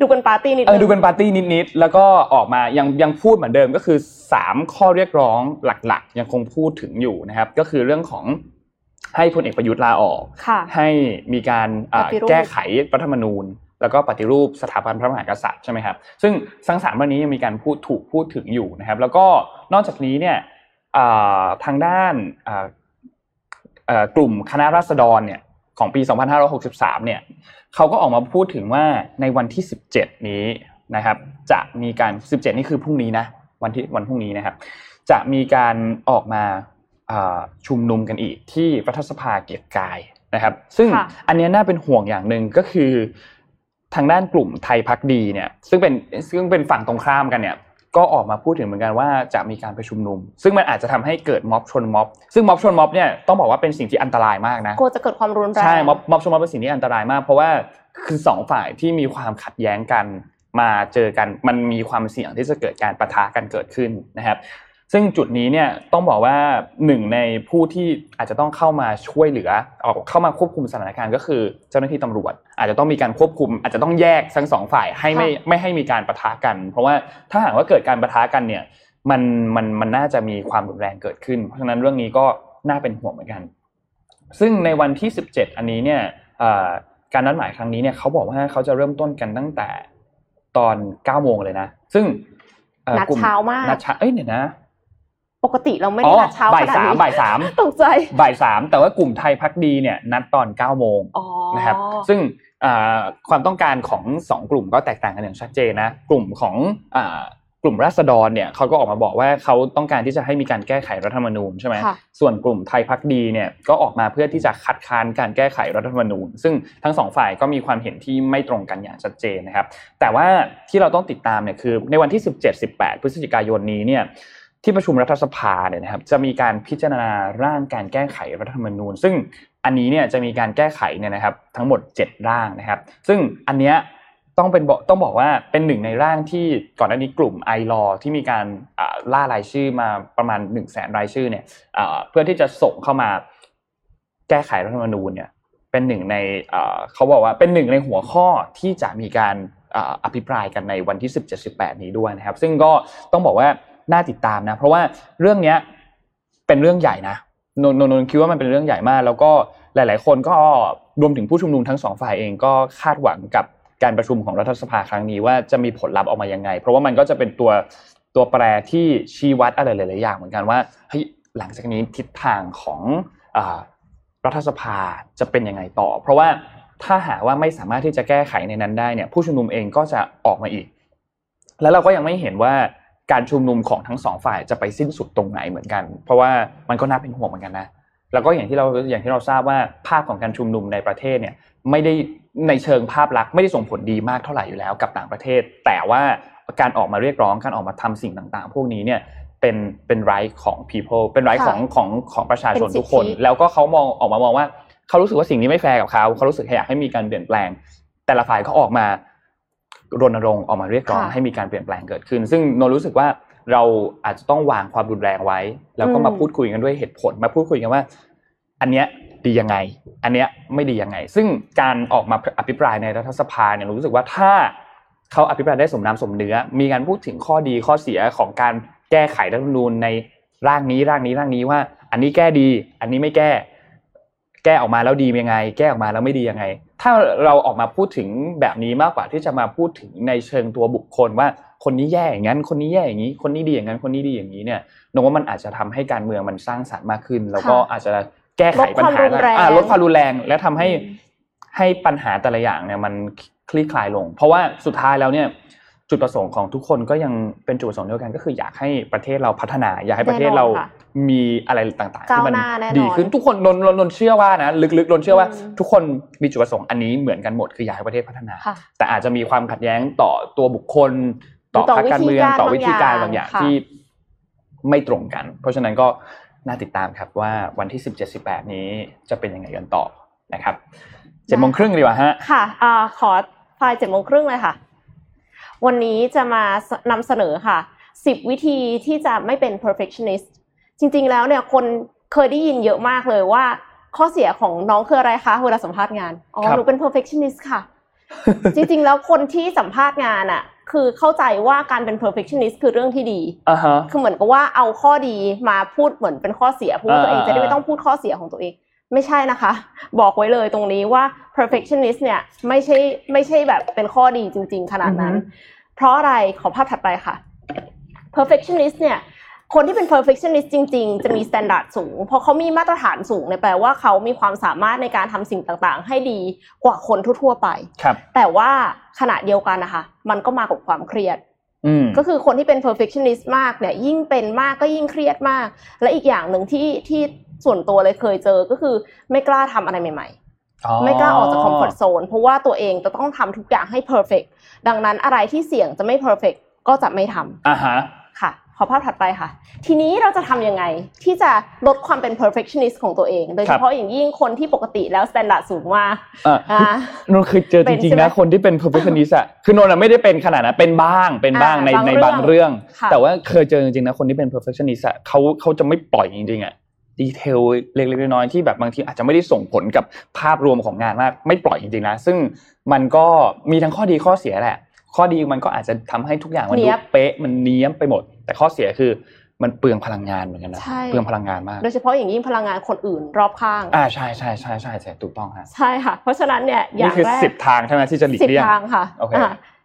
ดูเป็นปาร์ตี้นิดเออนึงดูเป็นปาร์ตี้นิดๆแล้วก็ออกมายังยังพูดเหมือนเดิมก็คือ 3 ข้อเรียกร้องหลักๆ ยังคงพูดถึงอยู่นะครับ ก็คือเรื่องของให้พลเอกประยุทธ์ลาออกค่ะให้มีการอ่าปฏิรูปแก้ไขรัฐธรรมนูญ แล้วก็ปฏิรูปสถาบันพระมหากษัตริย์ใช่ไหมครับซึ่งทั้งสามเรื่องนี้ยังมีการพูดถูกพูดถึงอยู่นะครับ แล้วก็นอกจากนี้เนี่ยอ่าทางด้านอ่าเอ่อกลุ่มคณะราษฎรเนี่ยของปี 2563 เนี่ยเขาก็ออกมาพูดถึงว่าในวันที่ 17 นี้นะครับ จะมีการ 17 นี่คือพรุ่งนี้นะวันที่วันพรุ่งนี้นะครับ จะมีการออกมาอ่าชุมนุมกันอีกที่รัฐสภาเกียรติกายนะครับ ซึ่งค่ะอันเนี้ยน่าเป็นห่วงอย่างหนึ่งก็คือ ทางด้านกลุ่มไทยพักดีเนี่ยซึ่งเป็นซึ่งเป็นฝั่งตรงข้ามกันเนี่ยก็ออกมาพูดถึงเหมือนกันว่าจะมีการไปชุมนุม ซึ่งมันอาจจะทำให้เกิดม็อบชนม็อบ ซึ่งม็อบชนม็อบเนี่ยต้องบอกว่าเป็นสิ่งที่อันตรายมากนะกลัวจะเกิดความรุนแรงใช่ม็อบม็อบชนม็อบเป็นสิ่งที่อันตรายมาก เพราะว่าคือสองฝ่ายที่มีความขัดแย้งกันมาเจอกันมันมีความเสี่ยงที่จะเกิดการปะทะกันเกิดขึ้นนะครับ ซึ่งจุดนี้เนี่ยต้องบอกว่าหนึ่งในผู้ที่อาจจะต้องเข้ามาช่วยเหลือออกเข้ามาควบคุมสถานการณ์ก็คือเจ้าหน้าที่ตำรวจ อาจจะต้องมีการควบคุม อาจจะต้องแยกทั้งสองฝ่ายให้ไม่ไม่ให้มีการปะทะกัน เพราะว่าถ้าหากว่าเกิดการปะทะกันเนี่ยมันมันมันน่าจะมีความรุนแรงเกิดขึ้น เพราะฉะนั้นเรื่องนี้ก็น่าเป็นห่วงเหมือนกัน ซึ่งในวันที่ 17 อันนี้เนี่ยเอ่อการนัดหมายครั้งนี้เนี่ยเขาบอกว่าเขาจะเริ่มต้นกันตั้งแต่ตอน9โมงเลยนะ ซึ่งอ่นัดกลุ่เช้ามากนัดเช้าเอ้ยเดี๋ยวนะ ปกติเราไม่อ๋ได้อนัดเช้าบ่ายขนาดสามนี้บ่ายสามตกใจบ่ายสามแต่ว่ากลุ่มไทยพักดีเนี่ยนัดตอนเก้าโมงอ๋อนะครับซึ่งอ่าความต้องการของสองกลุ่มก็แตกต่างกันอย่างชัดเจนนะกลุ่มของอ่ากลุ่มราษฎรเนี่ยเขาก็ออกมาบอกว่าเขาต้องการที่จะให้มีการแก้ไขรัฐธรรมนูญใช่ไหมค่ะส่วนกลุ่มไทยพักดีเนี่ยก็ออกมาเพื่อที่จะคัดค้านการแก้ไขรัฐธรรมนูญ ซึ่งทั้งสองฝ่ายก็มีความเห็นที่ไม่ตรงกันอย่างชัดเจนนะครับ แต่ว่าที่เราต้องติดตามเนี่ยคือในวันที่ 17-18 พฤศจิกายนนี้เนี่ย ที่ประชุมรัฐสภาเนี่ยนะครับจะมีการพิจารณาร่างการแก้ไขรัฐธรรมนูญ ซึ่งอันนี้เนี่ยจะมีการแก้ไขเนี่ยนะครับทั้งหมด 7 ร่างนะครับ ซึ่งอันเนี้ยต้องเป็นบอกต้องบอกว่าเป็นหนึ่งในร่างที่ก่อนหน้านี้กลุ่มไอรอที่มีการล่ารายชื่อมาประมาณ1นึ่งแสนรายชื่อเนี่ยเพื่อที่จะส่งเข้ามาแก้ไขรัฐธรรมนูญเนี่ยเป็นหนึ่งในเขาบอกว่าเป็นหนึ่งในหัวข้อที่จะมีการอ่าอภิปรายกันในวันที่ 17-18 นี้ด้วยนะครับ ซึ่งก็ต้องบอกว่า น่าติดตามนะ เพราะว่าเรื่องเนี้ยเป็นเรื่องใหญ่นะนนนนนคิดว่ามันเป็นเรื่องใหญ่มาก แล้วก็หลาย ๆ คนก็รวมถึงผู้ชุมนุมทั้งสองฝ่ายเองก็คาดหวังกับการประชุมของรัฐสภาครั้งนี้ว่าจะมีผลลัพธ์ออกมายังไง เพราะว่ามันก็จะเป็นตัวตัวแปรที่ชี้วัดอะไรหลาย ๆ อย่างเหมือนกันว่าเฮ้ยหลังจากนี้ทิศทางของรัฐสภาจะเป็นยังไงต่อ เพราะว่าถ้าหากว่าไม่สามารถที่จะแก้ไขในนั้นได้เนี่ยผู้ชุมนุมเองก็จะออกมาอีก แล้วเราก็ยังไม่เห็นว่า การชุมนุมของทั้งสองฝ่ายจะไปสิ้นสุดตรงไหนเหมือนกัน เพราะว่ามันก็น่าเป็นห่วงเหมือนกันนะแล้วก็อย่างที่เราอย่างที่เราทราบว่าภาพของการชุมนุมในประเทศเนี่ยไม่ได้ในเชิงภาพลักษณ์ไม่ได้ส่งผลดีมากเท่าไหร่อยู่แล้วกับต่างประเทศ แต่ว่าการออกมาเรียกร้องการออกมาทำสิ่งต่างๆ พวกนี้เนี่ยเป็นเป็นไรของ people เป็นไรของของของประชาชนทุกคน แล้วก็เขามองออกมามองว่าเขารู้สึกว่าสิ่งนี้ไม่แฟร์กับเขาเขารู้สึกอยากให้มีการเปลี่ยนแปลง แต่ละฝ่ายเขาออกมา รณรงค์ออกมาเรียกร้องให้มีการเปลี่ยนแปลงเกิดขึ้น ซึ่งนนรู้สึกว่าเราอาจจะต้องวางความรุนแรงไว้ แล้วก็มาพูดคุยกันด้วยเหตุผล มาพูดคุยกันว่า อันเนี้ยดียังไง อันเนี้ยไม่ดียังไง ซึ่งการออกมาอภิปรายในรัฐสภาเนี่ยรู้สึกว่าถ้าเขาอภิปรายได้สมน้ำสมเนื้อ มีการพูดถึงข้อดีข้อเสียของการแก้ไขรัฐธรรมนูญในร่างนี้ร่างนี้ร่างนี้ว่า อันนี้แก้ดี อันนี้ไม่แก้ แก้ออกมาแล้วดียังไง แก้ออกมาแล้วไม่ดียังไง ถ้าเราออกมาพูดถึงแบบนี้มากกว่าที่จะมาพูดถึงในเชิงตัวบุคคลว่าคนนี้แย่อย่างนั้น คนนี้แย่อย่างนี้ คนนี้ดีอย่างนั้น คนนี้ดีอย่างนี้เนี่ยนว่ามันอาจจะทำให้การเมืองมันสร้างสรรค์มากขึ้น แล้วก็อาจจะแก้ไขปัญหาลดความรุนแรง และทำให้ให้ปัญหาแต่ละอย่างเนี่ยมันคลี่คลายลง เพราะว่าสุดท้ายแล้วเนี่ย จุดประสงค์ของทุกคนก็ยังเป็นจุดประสงค์เดียวกันก็คืออยากให้ประเทศเราพัฒนา อยากให้ประเทศเรามีอะไรต่างๆที่มันดีขึ้นทุกคนนนนนเชื่อว่านะลึกๆนนเชื่อว่า ทุกคนมีจุดประสงค์อันนี้เหมือนกันหมดคืออยากให้ประเทศพัฒนา แต่อาจจะมีความขัดแย้งต่อตัวบุคคล ต่อพรรคการเมืองต่อวิธีการบางอย่างที่ไม่ตรงกัน เพราะฉะนั้นก็น่าติดตามครับว่าวันที่สิบเจ็ดสิบแปดนี้จะเป็นยังไงกันต่อนะครับเจ็ดโมงครึ่งดีกว่าฮะค่ะขอไฟล์เจ็ดโมงครึ่งเลยค่ะ วันนี้จะมานำเสนอค่ะสิบวิธีที่จะไม่เป็น perfectionist จริงๆแล้วเนี่ยคนเคยได้ยินเยอะมากเลยว่า ข้อเสียของน้องคืออะไรคะเวลาสัมภาษณ์งานอ๋อหนูเป็น perfectionist ค่ะ จริงๆแล้วคนที่สัมภาษณ์งานอะคือเข้าใจว่าการเป็น perfectionist คือเรื่องที่ดีคือเหมือนกับว่าเอาข้อดีมาพูดเหมือนเป็นข้อเสียเพราะว่าตัวเองจะได้ไม่ต้องพูดข้อเสียของตัวเอง ไม่ใช่นะคะ บอกไว้เลยตรงนี้ว่า perfectionist เนี่ยไม่ใช่ไม่ใช่แบบเป็นข้อดีจริง ๆ ขนาดนั้น เพราะอะไรขอภาพถัดไปค่ะ perfectionist เนี่ยคนที่เป็น perfectionist จริง ๆ จะมี standard สูง เพราะเขามีมาตรฐานสูงเนี่ยแปลว่าเขามีความสามารถในการทำสิ่งต่างๆ ให้ดีกว่าคนทั่วๆไป ครับ แต่ว่าขณะเดียวกันนะคะ มันก็มากับความเครียดก็คือคนที่เป็น perfectionist มากเนี่ยยิ่งเป็นมากก็ยิ่งเครียดมาก และอีกอย่างหนึ่งที่ที่ ส่วนตัวเลยเคยเจอก็คือไม่กล้าทำอะไรใหม่ ๆไม่กล้าออกจากคอมฟอร์ทโซนเพราะว่าตัวเองจะต้องทำทุกอย่างให้ perfect ดังนั้นอะไรที่เสี่ยงจะไม่ perfect ก็จะไม่ทำอ่าฮะค่ะขอภาพถัดไปค่ะ ทีนี้เราจะทำยังไงที่จะลดความเป็น perfectionist ของตัวเอง โดยเฉพาะอย่างยิ่งคนที่ปกติแล้ว standard สูงมากนนเคยเจอจริงๆนะคนที่เป็น perfectionist อะคือนนไม่ได้เป็นขนาดนั้นเป็นบ้างเป็นบ้างในในบางเรื่อง แต่ว่าเคยเจอจริงๆนะคนที่เป็น perfectionist อะเขาเขาจะไม่ปล่อยจริงๆอะ ดีเทลเล็กๆน้อยๆที่แบบบางทีอาจจะไม่ได้ส่งผลกับภาพรวมของงานมากไม่ปล่อยจริงๆนะ ซึ่งมันก็มีทั้งข้อดีข้อเสียแหละ ข้อดีมันก็อาจจะทำให้ทุกอย่างมันดูเป๊ะมันเนี้ยมไปหมด แต่ข้อเสียคือมันเปลืองพลังงานเหมือนกันนะเปลืองพลังงานมาก โดยเฉพาะอย่างยิ่งพลังงานคนอื่นรอบข้างอ่าใช่ใช่ใช่ใช่ใช่ถูกต้องฮะใช่ค่ะ เพราะฉะนั้นเนี่ยอย่างแรกสิบทางใช่ไหมที่จะหลีกเลี่ยงสิบทางค่ะโอเค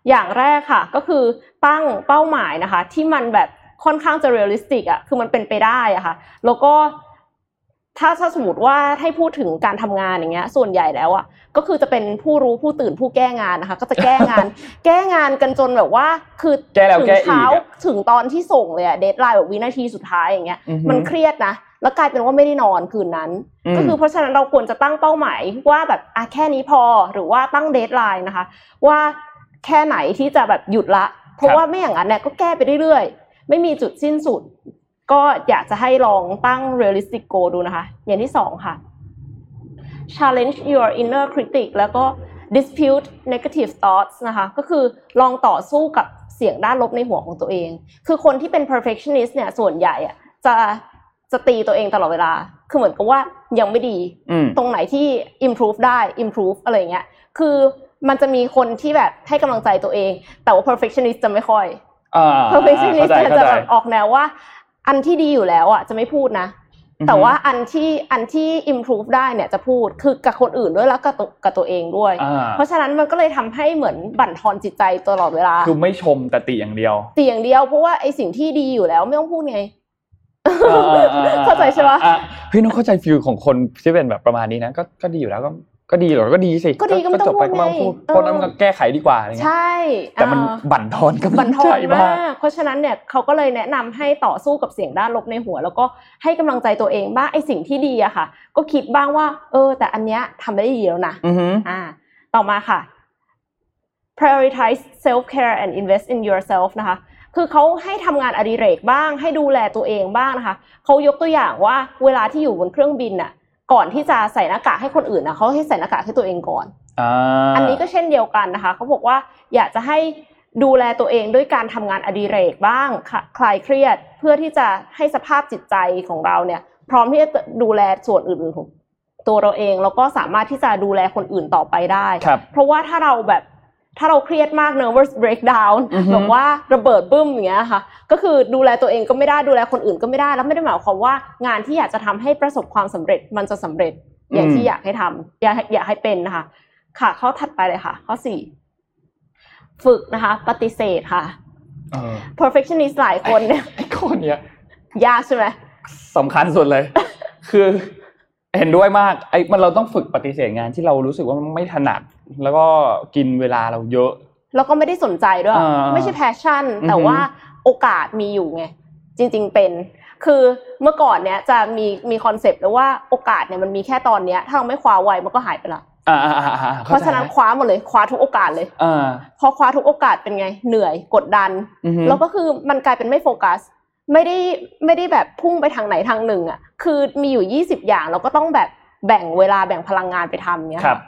อย่างแรกค่ะก็คือตั้งเป้าหมายนะคะ ที่มันแบบค่อนข้างจะ realistic อะคือมันเป็นไปได้อะค่ะ แล้วก็ ถ้าถ้าสมมติว่าให้พูดถึงการทำงานอย่างเงี้ย ส่วนใหญ่แล้วอะก็คือจะเป็นผู้รู้ผู้ตื่นผู้แก้งานนะคะ ก็จะแก้งาน แก้งานกันจนแบบว่า คือถึงเช้าถึงตอนที่ส่งเลยอะ deadline แบบวินาทีสุดท้ายอย่างเงี้ยมันเครียดนะแล้วกลายเป็นว่าไม่ได้นอนคืนนั้น ก็คือเพราะฉะนั้นเราควรจะตั้งเป้าหมายว่าแบบอะแค่นี้พอหรือว่าตั้งเดทไลน์นะคะ ว่าแค่ไหนที่จะแบบหยุดละ เพราะว่าไม่อย่างนั้นเนี่ยก็แก้ไปเรื่อยๆไม่มีจุดสิ้นสุด ก็อยากจะให้ลองตั้ง realistic goal ดูนะคะ อย่างที่สองค่ะ challenge your inner critic แล้วก็ dispute negative thoughts นะคะ ก็คือลองต่อสู้กับเสียงด้านลบในหัวของตัวเอง คือคนที่เป็น perfectionist เนี่ย ส่วนใหญ่อะจะจะตีตัวเองตลอดเวลา คือเหมือนกับว่ายังไม่ดี ตรงไหนที่ improve ได้ improve อะไรเงี้ย คือมันจะมีคนที่แบบให้กำลังใจตัวเอง แต่ว่า perfectionist จะไม่ค่อย perfectionist จะแบบออกแนวว่า อันที่ดีอยู่แล้วอะจะไม่พูดนะ แต่ว่าอันที่อันที่ improve ได้เนี่ยจะพูดคือกับคนอื่นด้วยแล้วกับตัวกับตัวเองด้วย เพราะฉะนั้นมันก็เลยทำให้เหมือนบั่นทอนจิตใจตลอดเวลา คือไม่ชมแต่ติอย่างเดียว ติอย่างเดียวเพราะว่าไอสิ่งที่ดีอยู่แล้วไม่ต้องพูดไงเข้าใจใช่ไหมเฮ้ยน้องเข้าใจฟิลของคนที่เป็นแบบประมาณนี้นะก็ก็ดีอยู่แล้วก็ ก็ดีเหรอก็ดีสิก็ดีก็ไม่ต้องจบไปพูดก็ไม่ต้องพูดไงเพราะนั้นมันก็แก้ไขดีกว่าอะไรเงี้ยใช่แต่มันอ่าบั่นทอนกำบัลันงทอใจนมามากกเพราะฉะนั้นเนี่ยเขาก็เลยแนะนำให้ต่อสู้กับเสียงด้านลบในหัว แล้วก็ให้กำลังใจตัวเองบ้างไอ้สิ่งที่ดีอะค่ะ ก็คิดบ้างว่า เออ แต่อันเนี้ยทำได้ดีแล้วนะอือฮึอ่า ต่อมาค่ะ prioritize self care and invest in yourself นะคะ คือเขาให้ทำงานอดิเรกบ้าง ให้ดูแลตัวเองบ้างนะคะ เขายกตัวอย่างว่าเวลาที่อยู่บนเครื่องบินน่ะ ก่อนที่จะใส่หน้ากากให้คนอื่นนะเขาให้ใส่หน้ากากให้ตัวเองก่อนอ่าอันนี้ก็เช่นเดียวกันนะคะเขาบอกว่าอยากจะให้ดูแลตัวเองด้วยการทำงานอดิเรกบ้างคคลายเครียดเพื่อที่จะให้สภาพจิตใจของเราเนี่ย พร้อมที่จะดูแลส่วนอื่นๆของตัวเราเองแล้วก็สามารถที่จะดูแลคนอื่นต่อไปได้ครับเพราะว่าถ้าเราแบบ ถ้าเราเครียดมาก nervous breakdown อือฮึแบบว่าระเบิดบึ้มอย่างเงี้ยค่ะ ก็คือดูแลตัวเองก็ไม่ได้ดูแลคนอื่นก็ไม่ได้ แล้วไม่ได้หมายความว่างานที่อยากจะทำให้ประสบความสำเร็จมันจะสำเร็จ อย่างที่อยากให้ทำอยากให้อยากให้เป็นนะคะ ค่ะ ข้อถัดไปเลยค่ะ ข้อสี่ฝึกนะคะ ปฏิเสธค่ะเออ perfectionist หลายคนเนี่ยไอ้ข้อเนี้ยยากใช่ไหมสำคัญสุดเลย คือเห็นด้วยมากไอ้มันเราต้องฝึกปฏิเสธงานที่เรารู้สึกว่ามันไม่ถนัด แล้วก็กินเวลาเราเยอะ แล้วก็ไม่ได้สนใจด้วยอ่าไม่ใช่ passion อือฮึแต่ว่าโอกาสมีอยู่ไง จริง ๆ เป็น คือเมื่อก่อนเนี่ยจะมีมีคอนเซปต์เลยว่าโอกาสเนี่ยมันมีแค่ตอนเนี้ย ถ้าเราไม่คว้าไวมันก็หายไปละอ่าอ่าอ่าอ่าเพราะฉะนั้นคว้าหมดเลยคว้าทุกโอกาสเลยอ่าพอคว้าทุกโอกาสเป็นไง เหนื่อยกดดันอือฮึแล้วก็คือมันกลายเป็นไม่โฟกัส ไม่ได้ไม่ได้แบบพุ่งไปทางไหนทางหนึ่งอะ คือมีอยู่ยี่สิบอย่างเราก็ต้องแบบแบ่งเวลาแบ่งพลังงานไปทำเนี้ยครับ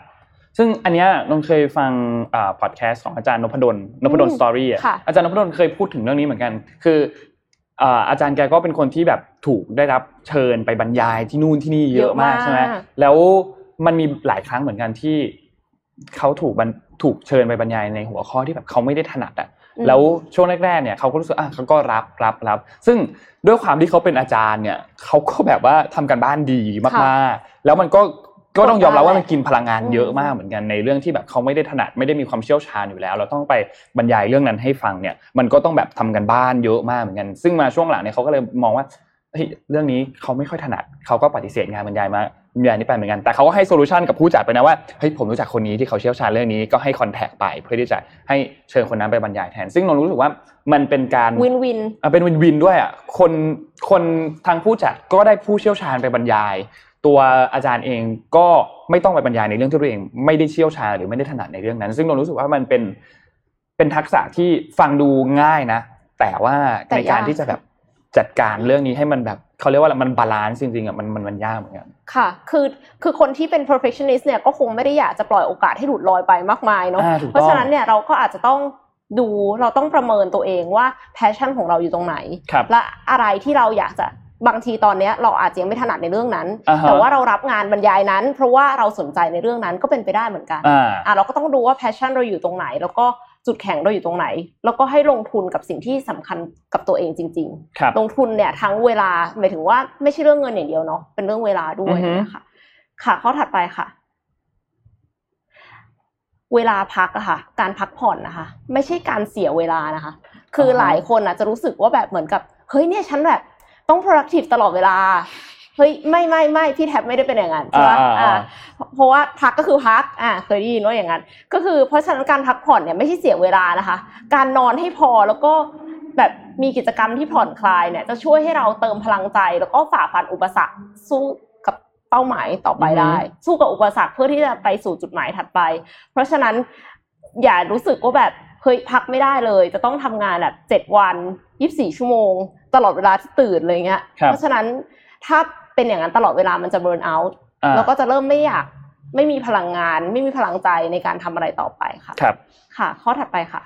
ซึ่งอันเนี้ยนนเคยฟังอ่าพอดแคสต์ของอาจารย์นพดลนพดลอืมสตอรี่อะค่ะอาจารย์นพดลเคยพูดถึงเรื่องนี้เหมือนกัน คืออ่าอาจารย์แกก็เป็นคนที่แบบถูกได้รับเชิญไปบรรยายที่นู่นที่นี่เยอะมากใช่ไหมแล้วมันมีหลายครั้งเหมือนกันที่เขาถูกบรรถูกเชิญไปบรรยายในหัวข้อที่แบบเขาไม่ได้ถนัดอะอืมแล้วช่วงแรกๆเนี่ยเขาก็รู้สึกอะเขาก็รับรับรับซึ่งด้วยความที่เขาเป็นอาจารย์เนี่ยเขาก็แบบว่าทำการบ้านดีมากๆแล้วมันก็ ก็ต้องยอมรับว่ามันกินพลังงานเยอะมากเหมือนกันในเรื่องที่แบบเขาไม่ได้ถนัดไม่ได้มีความเชี่ยวชาญอยู่แล้ว เราต้องไปบรรยายเรื่องนั้นให้ฟังเนี่ย มันก็ต้องแบบทำกันบ้านเยอะมากเหมือนกัน ซึ่งมาช่วงหลังเนี่ยเขาก็เลยมองว่าเฮ้ยเรื่องนี้เขาไม่ค่อยถนัดเขาก็ปฏิเสธงานบรรยายมาบรรยายนี้ไปเหมือนกันแต่เขาก็ให้ solution กับผู้จัดไปนะว่าเฮ้ยผมรู้จักคนนี้ที่เขาเชี่ยวชาญเรื่องนี้ก็ให้ contact ไปเพื่อที่จะให้เชิญคนนั้นไปบรรยายแทน ซึ่งนนรู้สึกว่ามันเป็นการ win-win อะเป็น win-win ด้วยอะคนคนทางผู้จัดก็ได้ผู้เชี่ยวชาญไปบรรยาย ตัวอาจารย์เองก็ไม่ต้องไปบรรยายในเรื่องที่ตัวเอง ไม่ได้เชี่ยวชาญหรือไม่ได้ถนัดในเรื่องนั้น ซึ่งนนรู้สึกว่ามันเป็นเป็นทักษะที่ฟังดูง่ายนะ แต่ว่าแต่ในการยากที่จะแบบจัดการเรื่องนี้ให้มันแบบเขาเรียกว่าอะไรมัน balance จริงๆอะมันมันมันยากเหมือนกันค่ะ คือคือคนที่เป็น perfectionist เนี่ยก็คงไม่ได้อยากจะปล่อยโอกาสให้หลุดลอยไปมากมายเนาะอ่าถูกต้องเพราะฉะนั้นเนี่ยเราก็อาจจะต้องดูเราต้องประเมินตัวเองว่า passion ของเราอยู่ตรงไหนครับและอะไรที่เราอยากจะ บางทีตอนเนี้ยเราอาจจะยังไม่ถนัดในเรื่องนั้นอ่าฮะแต่ว่าเรารับงานบรรยายนั้น เพราะว่าเราสนใจในเรื่องนั้นก็เป็นไปได้เหมือนกันอ่าอะเราก็ต้องดูว่า passion เราอยู่ตรงไหน แล้วก็จุดแข็งเราอยู่ตรงไหน แล้วก็ให้ลงทุนกับสิ่งที่สำคัญกับตัวเองจริงๆครับลงทุนเนี่ยทั้งเวลาหมายถึงว่าไม่ใช่เรื่องเงินอย่างเดียวเนาะเป็นเรื่องเวลาด้วยอือฮึนะคะค่ะข้อถัดไปค่ะ เวลาพักอะค่ะ การพักผ่อนนะคะ ไม่ใช่การเสียเวลานะคะ คือหลายคนอะจะรู้สึกว่าแบบเหมือนกับเฮ้ยเนี่ยฉันแบบ ต้อง productive ตลอดเวลาเฮ้ยไม่ไม่ไม่พี่แท็บไม่ได้เป็นอย่างนั้นใช่ไหมอ่าอ่าอ่าเพราะว่าพักก็คือพักอ่าเคยได้ยินว่าอย่างนั้น ก็คือเพราะฉะนั้นการพักผ่อนเนี่ยไม่ใช่เสียเวลานะคะ การนอนให้พอแล้วก็แบบมีกิจกรรมที่ผ่อนคลายเนี่ยจะช่วยให้เราเติมพลังใจแล้วก็ฝ่าฟันอุปสรรคสู้กับเป้าหมายต่อไปได้ สู้กับอุปสรรคเพื่อที่จะไปสู่จุดหมายถัดไป เพราะฉะนั้นอย่ารู้สึกว่าแบบเฮ้ยพักไม่ได้เลย จะต้องทำงานแบบเจ็ดวัน ยี่สี่ชั่วโมง ตลอดเวลาที่ตื่นเลยเงี้ยครับเพราะฉะนั้นถ้าเป็นอย่างนั้นตลอดเวลามันจะเบิร์นเอาท์อ่าแล้วก็จะเริ่มไม่อยากไม่มีพลังงาน ไม่มีพลังใจในการทำอะไรต่อไปค่ะครับ ค่ะ ข้อถัดไปค่ะ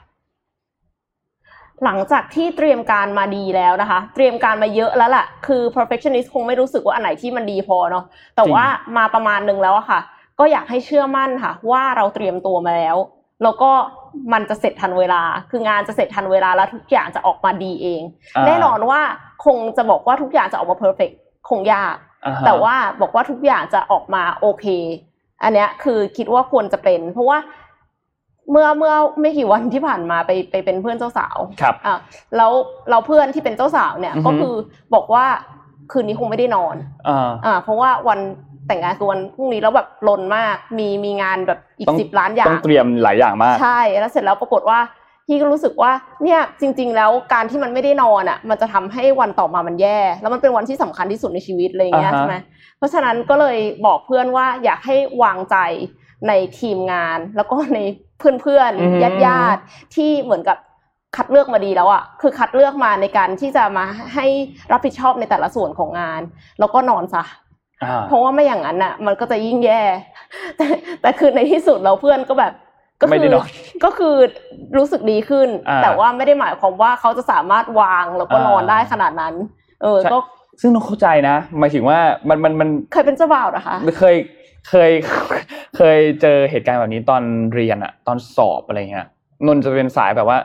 หลังจากที่เตรียมการมาดีแล้วนะคะ เตรียมการมาเยอะแล้วล่ะคือ perfectionist คงไม่รู้สึกว่าอันไหนที่มันดีพอเนาะแต่จริงว่ามาประมาณหนึ่งแล้วอะค่ะ ก็อยากให้เชื่อมั่นค่ะ ว่าเราเตรียมตัวมาแล้ว แล้วก็ มันจะเสร็จทันเวลา คืองานจะเสร็จทันเวลาแล้วทุกอย่างจะออกมาดีเองาแน่นอนว่าคงจะบอกว่าทุกอย่างจะออกมา perfect คงยากอ่ฮะแต่ว่าบอกว่าทุกอย่างจะออกมาโอเค อันเนี้ยคือคิดว่าควรจะเป็น เพราะว่าเมื่อเมื่อไม่กี่วันที่ผ่านมาไปไปเป็นเพื่อนเจ้าสาวครับอะแล้วเราเพื่อนที่เป็นเจ้าสาวเนี่ยอือฮึก็คือบอกว่าคืนนี้คงไม่ได้นอนอ่าอ่าเพราะว่าวัน แต่งงานคือวันพรุ่งนี้แล้วแบบลนมาก มีมีงานแบบอีกต้องสิบล้านอย่าต้องงเตรียมหลายอย่างมาก ใช่แล้วเสร็จแล้วปรากฏว่าพี่ก็รู้สึกว่าเนี่ยจริง ๆ แล้วการที่มันไม่ได้นอนอะ มันจะทำให้วันต่อมามันแย่ แล้วมันเป็นวันที่สำคัญที่สุดในชีวิตอะไรอย่างเงี้ยอ่าฮะใช่ไหมเพราะฉะนั้นก็เลยบอกเพื่อนว่าอยากให้วางใจในทีมงาน แล้วก็ในเพื่อนๆญาติญาติๆที่เหมือนกับคัดเลือกมาดีแล้วอะคือคัดเลือกมาในการที่จะมาให้รับผิดชอบในแต่ละส่วนของงาน แล้วก็นอนซะอ่า เพราะว่าไม่อย่างนั้นอะ มันก็จะยิ่งแย่ แต่แต่คือในที่สุดเราเพื่อนก็แบบก็ไม่คืได้นอนก็คือรู้สึกดีขึ้นอ่าแต่ว่าไม่ได้หมายความว่าเขาจะสามารถวางแล้วก็อ่านอนได้ขนาดนั้น เออใช่ก็ซึ่งต้องเข้าใจนะหมายถึงว่ามันมันมันเคยเป็นเจ้าบ่าวนะคะเคยเคยเคยเจอเหตุการณ์แบบนี้ตอนเรียนอะตอนสอบอะไรเงี้ยนนท์จะเป็นสายแบบว่า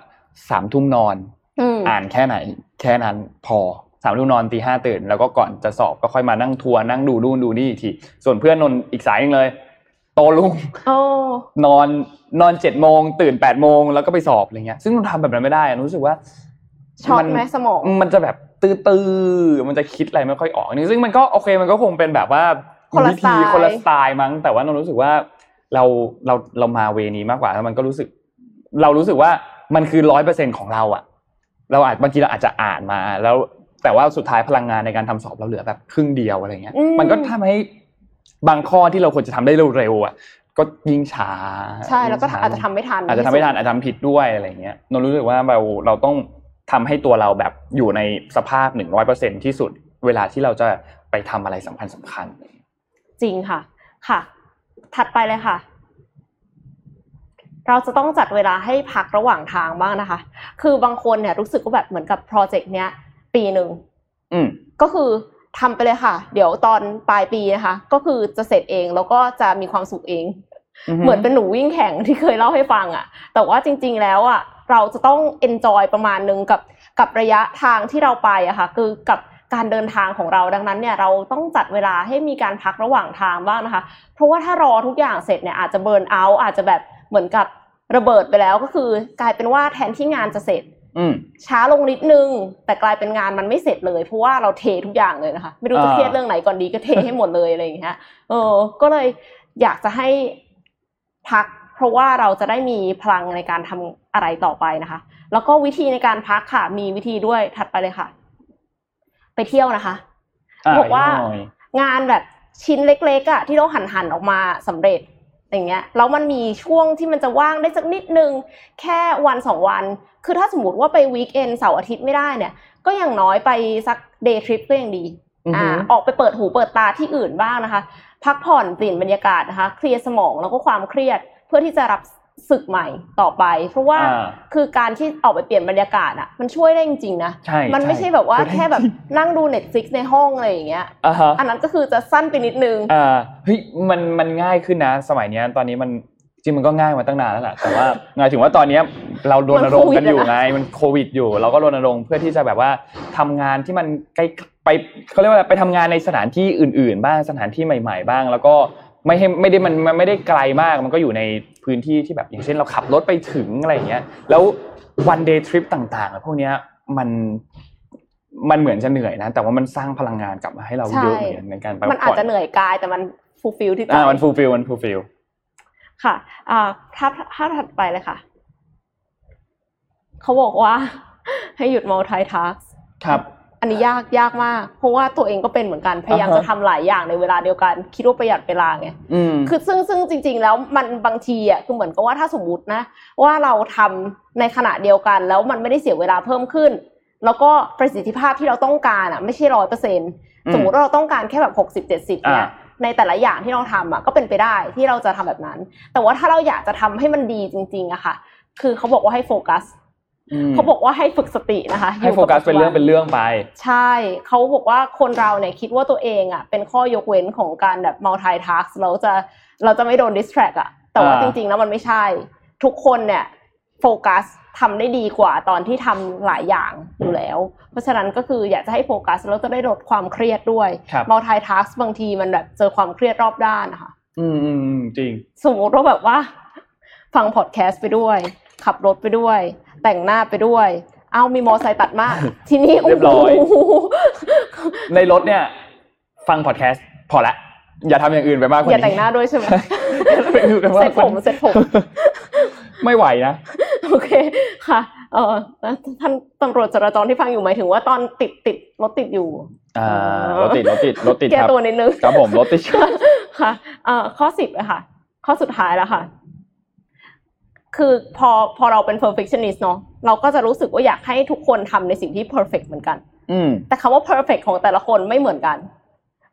สามทุ่มนอนอืมอ่านแค่ไหน แค่นั้นพอ สามทุ่มนอนตีห้าตื่น แล้วก็ก่อนจะสอบก็ค่อยมานั่งทัวร์นั่งดูนู่นดูนี่อีกที ส่วนเพื่อนนนท์อีกสายหนึงเลย โตลุงโอ้นอนนอนเจ็ดโมงตื่นแปดโมงแล้วก็ไปสอบอะไรเงี้ย ซึ่งนนท์ทำแบบนั้นไม่ได้อะรู้สึกว่าช็อตมันไหมสมองมันจะแบบตื้อๆมันจะคิดอะไรไม่ค่อยออกนี่ซึ่งมันก็โอเคมันก็คงเป็นแบบว่าคนละวิธีสไตล์คนละสไตล์มั้ง แต่ว่านนท์รู้สึกว่าเราเราเรามาเวนี้มากกว่าแล้วมันก็รู้สึก เรารู้สึกว่ามันคือร้อยเปอร์เซ็นของเราอะเราอาจบางทีเราอาจจะอ่านมา แล้ว แต่ว่าสุดท้ายพลังงานในการทำสอบเราเหลือแบบครึ่งเดียวอะไรเงี้ยอืมมันก็ทำให้บางข้อที่เราควรจะทำได้เร็วๆอะก็ยิ่งช้า ใช่แล้วก็ยิ่งช้อาจจะทำไม่ทัน อาจจะทำไม่ทันอาจจะทำผิดด้วยอะไรเงี้ยนนท์รู้สึกว่าเราเราต้องทำให้ตัวเราแบบอยู่ในสภาพหนึ่งร้อยเปอร์เซ็นที่สุด เวลาที่เราจะไปทำอะไรสำคัญสำคัญ จริงค่ะ ค่ะ ถัดไปเลยค่ะ เราจะต้องจัดเวลาให้พักระหว่างทางบ้างนะคะ คือบางคนเนี่ยรู้สึกว่าแบบเหมือนกับโปรเจกต์เนี้ย ปีหนึ่งอืมก็คือทำไปเลยค่ะ เดี๋ยวตอนปลายปีนะคะ ก็คือจะเสร็จเองแล้วก็จะมีความสุขเอง เหมือนเป็นหนูวิ่งแข่งที่เคยเล่าให้ฟังอะแต่ว่าจริง ๆ แล้วอะเราจะต้อง enjoy ประมาณนึงกับกับระยะทางที่เราไปอะค่ะ คือกับการเดินทางของเราดังนั้นเนี่ยเราต้องจัดเวลาให้มีการพักระหว่างทางบ้างนะคะ เพราะว่าถ้ารอทุกอย่างเสร็จเนี่ยอาจจะเบิร์นเอาท์อาจจะแบบเหมือนกับระเบิดไปแล้วก็คือกลายเป็นว่าแทนที่งานจะเสร็จอืม ช้าลงนิดนึง แต่กลายเป็นงานมันไม่เสร็จเลย เพราะว่าเราเททุกอย่างเลยนะคะ ไม่รู้จะอ่าเครียดเรื่องไหนก่อนดีก็เทให้หมดเลยอะไรอย่างเงี้ยเออ ก็เลยอยากจะให้พัก เพราะว่าเราจะได้มีพลังในการทำอะไรต่อไปนะคะ แล้วก็วิธีในการพักค่ะ มีวิธีด้วยถัดไปเลยค่ะ ไปเที่ยวนะคะอะบอกว่าหน่อยงานแบบชิ้นเล็กๆอะที่เราหั่นหั่นๆออกมาสำเร็จ อย่างเงี้ยแล้วมันมีช่วงที่มันจะว่างได้สักนิดนึงแค่วันสองวัน คือถ้าสมมติว่าไป weekend เสาร์อาทิตย์ไม่ได้เนี่ย ก็อย่างน้อยไปสัก day trip ก็ยังดีอือฮึอ่าออกไปเปิดหูเปิดตาที่อื่นบ้างนะคะ พักผ่อนเปลี่ยนบรรยากาศนะคะ เคลียร์สมองแล้วก็ความเครียดเพื่อที่จะรับ ศึกใหม่ต่อไป เพราะว่าอ่าคือการที่ออกไปเปลี่ยนบรรยากาศอะมันช่วยได้จริงๆนะใช่มันไม่ใช่แบบว่าช่วยได้แค่แบบจริงนั่งดู Netflix ในห้องอะไรอย่างเงี้ยอ่าฮะอันนั้นก็คือจะสั้นไปนิดนึงอ่าเฮ้ยมันมันง่ายขึ้นนะ สมัยเนี้ยตอนนี้มันจริงมันก็ง่ายมาตั้งนานแล้วแหละแต่ว่าหมายถึงว่าตอนเนี้ยเรารณรงค์กันอยู่มันโควิดอะนะไงมันโควิดอยู่ เราก็รณรงค์เพื่อที่จะแบบว่าทำงานที่มันใกล้ไปเขาเรียกว่าอะไรไปทำงานในสถานที่อื่น ๆ บ้างสถานที่ใหม่ ๆ บ้าง แล้วก็ไม่ให้ไม่ได้มันมันไม่ได้ไกลมากมันก็อยู่ใน พื้นที่ที่แบบอย่างเช่นเราขับรถไปถึงอะไรอย่างเงี้ยแล้ววันเดย์ทริปต่างๆอะพวกเนี้ยมันมันเหมือนจะเหนื่อยนะ แต่ว่ามันสร้างพลังงานกลับมาให้เราเยอะเหมือนกันในการไปมันอาจจะเหนื่อยกายแต่มัน fulfill ที่ใจอ่ามันฟูลฟิลมันฟูลฟิลค่ะอ่าภาพภาพถัดไปเลยค่ะ เขาบอกว่าให้หยุด multitask ครับ อันนี้ยากยากมาก เพราะว่าตัวเองก็เป็นเหมือนกันพยายามอ่าฮะจะทำหลายอย่างในเวลาเดียวกัน คิดว่าประหยัดเวลาไงอืมคือซึ่งซึ่งจริง ๆ แล้วมันบางทีอะคือเหมือนกับว่าถ้าสมมตินะ ว่าเราทำในขณะเดียวกัน แล้วมันไม่ได้เสียเวลาเพิ่มขึ้น แล้วก็ประสิทธิภาพที่เราต้องการอะ ไม่ใช่ร้อยเปอร์เซ็นอืมสมมติว่าเราต้องการแค่แบบหกสิบเจ็ดสิบเนี่ยอ่าในแต่ละอย่างที่เราทำอะก็เป็นไปได้ที่เราจะทำแบบนั้น แต่ว่าถ้าเราอยากจะทำให้มันดีจริง ๆอะค่ะ คือเขาบอกว่าให้โฟกัสม เขาบอกว่าให้ฝึกสตินะคะให้โฟกัสเป็นเรื่องเป็นเรื่องไป ใช่เขาบอกว่าคนเราเนี่ยคิดว่าตัวเองอะเป็นข้อยกเว้นของการแบบ multitask เราจะเราจะไม่โดน distract อะแต่ว่าอ่าจริงๆแล้วมันไม่ใช่ ทุกคนเนี่ยโฟกัสทำได้ดีกว่าตอนที่ทำหลายอย่างอยู่แล้ว เพราะฉะนั้นก็คืออยากจะให้โฟกัสแล้วจะได้ลดความเครียดด้วยครับ multitask บางทีมันแบบเจอความเครียดรอบด้านนะคะอืมอืมอืมจริง สมมติว่าแบบว่า ฟังพอดแคสต์ไปด้วย ขับรถไปด้วย แต่งหน้าไปด้วย เอามีมอไซค์ตัดหน้าทีนี้เรียบร้อยโโหในรถเนี่ย ฟังพอดแคสต์พอละ อย่าทำอย่างอื่นไปมากกว่าอนี้ย่าแต่งหน้าด้วยใช่ไหมอย่าทำอย่างอื่นไปมากเซ็ตกว่าผมนี้เซ็ตผม ไม่ไหวนะ โอเคค่ะเออแล้วท่านตำรวจจราจรที่ฟังอยู่หมายถึงว่าตอนติดติดรถติดอยู่อ่ารถติดรถติดรถติดแก้ครับตัวนิดนึงครับผมรถติดค่ะเอ่อข้อสิบอะค่ะ ข้อสุดท้ายแล้วค่ะ คือพอพอเราเป็น perfectionist เนาะเราก็จะรู้สึกว่าอยากให้ทุกคนทำในสิ่งที่ perfect เหมือนกันอืมแต่คำว่า perfect ของแต่ละคนไม่เหมือนกัน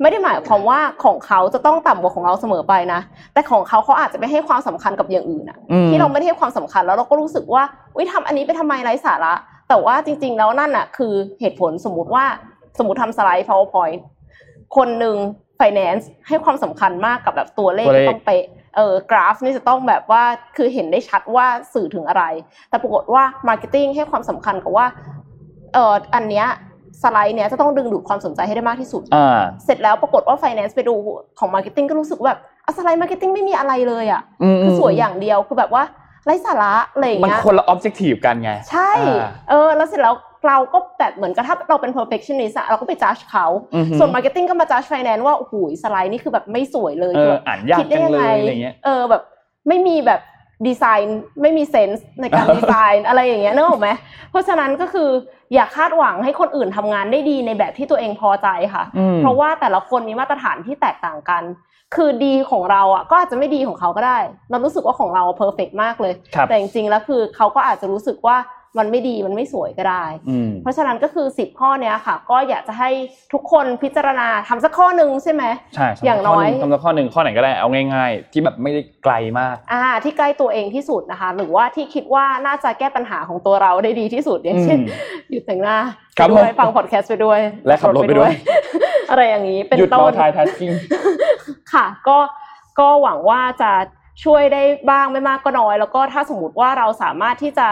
ไม่ได้หมายความว่าของเขาจะต้องต่ำกว่าของเราเสมอไปนะ แต่ของเขาเขาอาจจะไม่ให้ความสำคัญกับอย่างอื่นอะอืมที่เราไม่ได้ให้ความสำคัญแล้วเราก็รู้สึกว่าอุ้ยทำอันนี้ไปทำไมไร้สาระ แต่ว่าจริง ๆ แล้วนั่นอะคือเหตุผลสมมติว่าสมมติทำสไลด์ powerpoint คนหนึ่ง finance ให้ความสำคัญมากกับแบบตัวเลขตัวเลขต้องเป๊ะ เออกราฟนี่จะต้องแบบว่าคือเห็นได้ชัดว่าสื่อถึงอะไร แต่ปรากฏว่า marketing ให้ความสำคัญกับว่าเอออันเนี้ยสไลด์เนี้ยจะต้องดึงดูดความสนใจให้ได้มากที่สุดอ่าเสร็จแล้วปรากฏว่า finance ไปดูของ marketing ก็รู้สึกว่าแบบอะสไลด์ marketing ไม่มีอะไรเลยอะมคือสวยอย่างเดียวคือแบบว่าไร้สาระอะไรอย่างมันเงี้ยคนละ objective กันไง ใช่อ่าเออ แล้วเสร็จแล้ว เราก็แบบเหมือนกับถ้าเราเป็น perfectionist อะเราก็ไป judge เขาอือฮึส่วน marketing ก็มา judge finance ว่าโอ้โหสไลด์นี่คือแบบไม่สวยเลยเอคืออแบบอ่านยากคิดได้จังยังเลไงยอะไรเงี้ยเออแบบไม่มีแบบดีไซน์ไม่มี sense ในการดีไซน์อะไรอย่างเงี้ยนึกออกไหมเพราะฉะนั้นก็คืออย่าคาดหวังให้คนอื่นทำงานได้ดีในแบบที่ตัวเองพอใจค่ะอืมเพราะว่าแต่ละคนมีมาตรฐานที่แตกต่างกัน คือดีของเราอะก็อาจจะไม่ดีของเขาก็ได้ เรารู้สึกว่าของเรา perfect มากเลยครับแต่จริงๆแล้วคือเขาก็อาจจะรู้สึกว่า มันไม่ดีมันไม่สวยก็ได้อืมเพราะฉะนั้นก็คือสิบข้อเนี้ยค่ะ ก็อยากจะให้ทุกคนพิจารณาทำสักข้อหนึ่งใช่ไหมใช่อย่างน้อยทำสักข้อหนึ่งข้อไหนก็ได้เอาง่าย ๆ ที่แบบไม่ได้ไกลมากอ่าที่ใกล้ตัวเองที่สุดนะคะ หรือว่าที่คิดว่าน่าจะแก้ปัญหาของตัวเราได้ดีที่สุดอย่างเช่นอืมหยุดแต่งหน้าครับไปด้วยผมฟังพอดแคสต์ไปด้วย และขับรถไปด้วย อะไรอย่างนี้เป็นหยุดต้น multitasking ค่ะ ก็ก็หวังว่าจะช่วยได้บ้างไม่มากก็น้อย แล้วก็ถ้าสมมติว่าเราสามารถที่จะ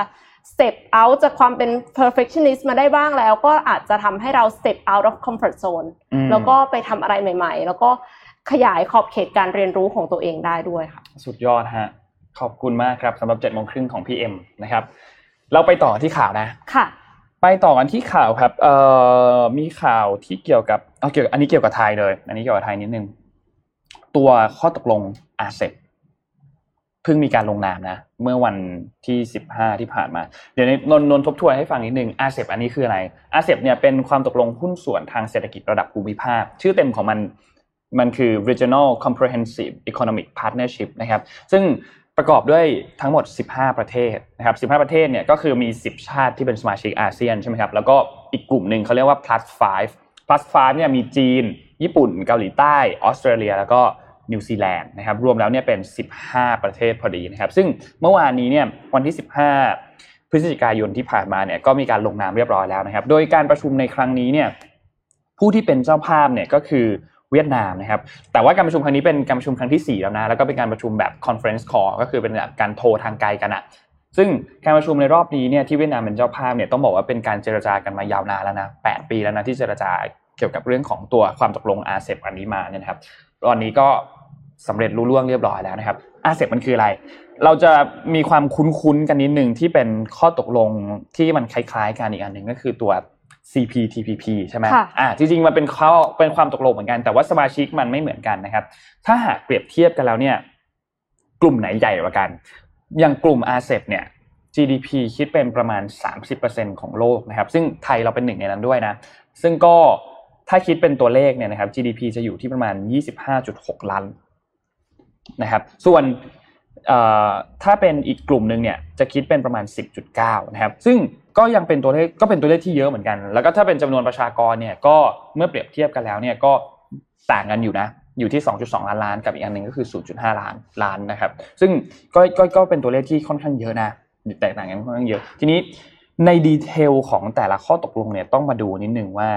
step out จากความเป็น perfectionist มาได้บ้างแล้ว ก็อาจจะทำให้เรา step out of comfort zone อืมแล้วก็ไปทำอะไรใหม่ ๆ แล้วก็ขยายขอบเขตการเรียนรู้ของตัวเองได้ด้วยค่ะ สุดยอดฮะ ขอบคุณมากครับสำหรับเจ็ดโมงครึ่งของพี่เอ็มนะครับ เราไปต่อที่ข่าวนะ ค่ะ ไปต่อกันที่ข่าวครับเอ่อมีข่าวที่เกี่ยวกับเอาเกี่ยวอันนี้เกี่ยวกับไทยเลย อันนี้เกี่ยวกับไทยนิดนึง ตัวข้อตกลงอาเซบ เพิ่งมีการลงนามนะ เมื่อวันที่สิบห้าที่ผ่านมา เดี๋ยวนี้นนนนทบทวนให้ฟังนิดนึงอาเซบอันนี้คืออะไรอาเซบเนี่ยเป็นความตกลงหุ้นส่วนทางเศรษฐกิจระดับภูมิภาค ชื่อเต็มของมันมันคือ Regional Comprehensive Economic Partnership นะครับ ซึ่งประกอบด้วยทั้งหมด 15 ประเทศนะครับ 15 ประเทศเนี่ยก็คือมี 10 ชาติที่เป็นสมาชิกอาเซียนใช่ไหมครับ แล้วก็อีกกลุ่มหนึ่งเขาเรียกว่า plus 5 plus 5เนี่ยมีจีน ญี่ปุ่น เกาหลีใต้ ออสเตรเลีย แล้วก็ นิวซีแลนด์นะครับรวมแล้วเนี่ยเป็น 15 ประเทศพอดีนะครับซึ่งเมื่อวานนี้เนี่ยวันที่ 15 พฤศจิกายนที่ผ่านมาเนี่ยก็มีการลงนามเรียบร้อยแล้วนะครับ โดยการประชุมในครั้งนี้เนี่ยผู้ที่เป็นเจ้าภาพเนี่ยก็คือเวียดนามนะครับ แต่ว่าการประชุมครั้งนี้เป็นการประชุมครั้งที่ 4 แล้วนะ แล้วก็เป็นการประชุมแบบ conference call ก็คือเป็นแบบการโทรทางไกลกันอะซึ่งการประชุมในรอบนี้เนี่ยที่เวียดนามเป็นเจ้าภาพเนี่ยต้องบอกว่าเป็นการเจรจากันมายาวนานแล้วนะ 8 ปีแล้วนะที่เจรจาเกี่ยวกับเรื่องของตัวความตกลงอาเซบอันนี้มาเนี่ยนะครับ ตอนนี้ก็ สำเร็จรุ่ล่วงเรียบร้อยแล้วนะครับอาเซบมันคืออะไร เราจะมีความคุ้นๆกันนิดหนึ่งที่เป็นข้อตกลงที่มันคล้ายๆกันอีกอันหนึ่งก็คือตัว CPTPP ใช่ไหมค่ะอ่าจริงๆมันเป็นข้อเป็นความตกลงเหมือนกัน แต่ว่าสมาชิกมันไม่เหมือนกันนะครับ ถ้าหากเปรียบเทียบกันแล้วเนี่ย กลุ่มไหนใหญ่กว่ากัน อย่างกลุ่มอาเซบเนี่ย GDP คิดเป็นประมาณ 30%ของโลกนะครับ ซึ่งไทยเราเป็นหนึ่งในนั้นด้วยนะ ซึ่งก็ถ้าคิดเป็นตัวเลขเนี่ยนะครับ GDP จะอยู่ที่ประมาณ 25.6 ล้าน นะครับส่วนถ้าเป็นอีกกลุ่มหนึ่งเนี่ยจะคิดเป็นประมาณ 10.9 นะครับ ซึ่งก็ยังเป็นตัวเลขก็เป็นตัวเลขที่เยอะเหมือนกัน แล้วก็ถ้าเป็นจำนวนประชากรเนี่ยก็เมื่อเปรียบเทียบกันแล้วเนี่ยก็ต่างกันอยู่นะอยู่ที่ 2.2 ล้านล้านกับอีกอันหนึ่งก็คือ 0.5 ล้านล้านนะครับ ซึ่งก็ก็ก็เป็นตัวเลขที่ค่อนข้างเยอะนะแตกต่างกันค่อนข้างเยอะ ทีนี้ในดีเทลของแต่ละข้อตกลงเนี่ยต้องมาดูนิดนึงว่า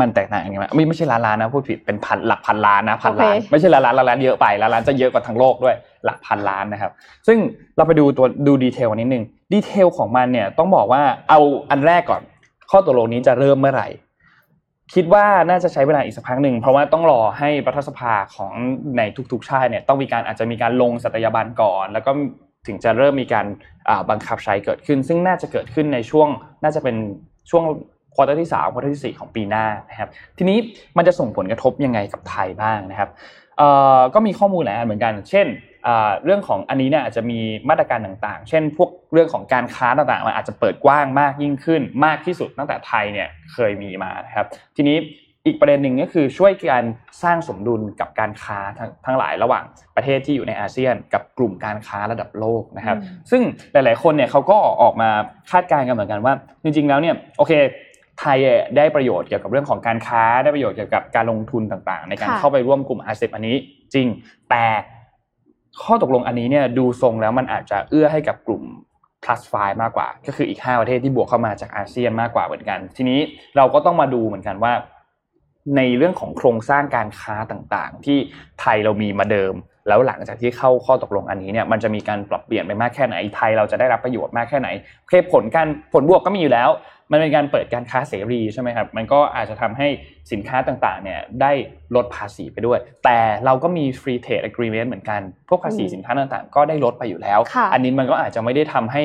มันแตกต่างกันยังไงไม่ไม่ใช่ล้านล้านนะพูดผิดเป็นพันหลักพันล้านนะพันล้านโอเคไม่ใช่ล้านล้านล้านล้านเยอะไปล้านล้านจะเยอะกว่าทั้งโลกด้วยหลักพันล้านนะครับ ซึ่งเราไปดูตัวดูดีเทลนิดนึงดีเทลของมันเนี่ยต้องบอกว่าเอาอันแรกก่อน ข้อตกลงนี้จะเริ่มเมื่อไหร่ คิดว่าน่าจะใช้เวลาอีกสักพักหนึ่งเพราะว่าต้องรอให้รัฐสภาของในทุกๆชาติเนี่ยต้องมีการอาจจะมีการลงสัตยาบันก่อน แล้วก็ถึงจะเริ่มมีการอ่าบังคับใช้เกิดขึ้น ซึ่งน่าจะเกิดขึ้นในช่วงน่าจะเป็นช่วง quarter ที่3 quarter ที่ 4 ของปีหน้านะครับทีนี้มันจะส่งผลกระทบยังไงกับไทยบ้างนะครับเอ่อก็มีข้อมูลหลายอันเหมือนกัน เช่นเรื่องของอันนี้เนี่ยอาจจะมีมาตรการต่างๆ เช่น พวกเรื่องของการค้าต่างๆมันอาจจะเปิดกว้างมากยิ่งขึ้น มากที่สุดตั้งแต่ไทยเนี่ยเคยมีมานะครับ ทีนี้อีกประเด็นหนึ่งก็คือช่วยการสร้างสมดุลกับการค้าทั้งทั้งหลายระหว่างประเทศที่อยู่ในอาเซียน กับกลุ่มการค้าระดับโลกนะครับ ซึ่งหลาย ๆ คนเนี่ยเขาก็ออกมาคาดการณ์กันเหมือนกันว่า จริง ๆ แล้วเนี่ยโอเค ไทยได้ประโยชน์เกี่ยวกับเรื่องของการค้าได้ประโยชน์เกี่ยวกับการลงทุนต่างๆ ในการเข้าไปร่วมกลุ่มอาเซียนอันนี้จริง แต่ข้อตกลงอันนี้เนี่ยดูทรงแล้วมันอาจจะเอื้อให้กับกลุ่ม plus five มากกว่า ก็คืออีก 5 ประเทศที่บวกเข้ามาจากอาเซียนมากกว่าเหมือนกัน ทีนี้เราก็ต้องมาดูเหมือนกันว่า ในเรื่องของโครงสร้างการค้าต่างๆ ที่ไทยเรามีมาเดิม แล้วหลังจากที่เข้าข้อตกลงอันนี้เนี่ยมันจะมีการปรับเปลี่ยนไปมากแค่ไหนไทยเราจะได้รับประโยชน์มากแค่ไหนโอเคผลการผลบวกก็มีอยู่แล้ว มันเป็นการเปิดการค้าเสรีใช่ไหมครับมันก็อาจจะทำให้สินค้าต่างๆเนี่ยได้ลดภาษีไปด้วย แต่เราก็มี free trade agreement เหมือนกัน พวกภาษีสินค้าต่างๆ ก็ได้ลดไปอยู่แล้ว อันนี้มันก็อาจจะไม่ได้ทำให้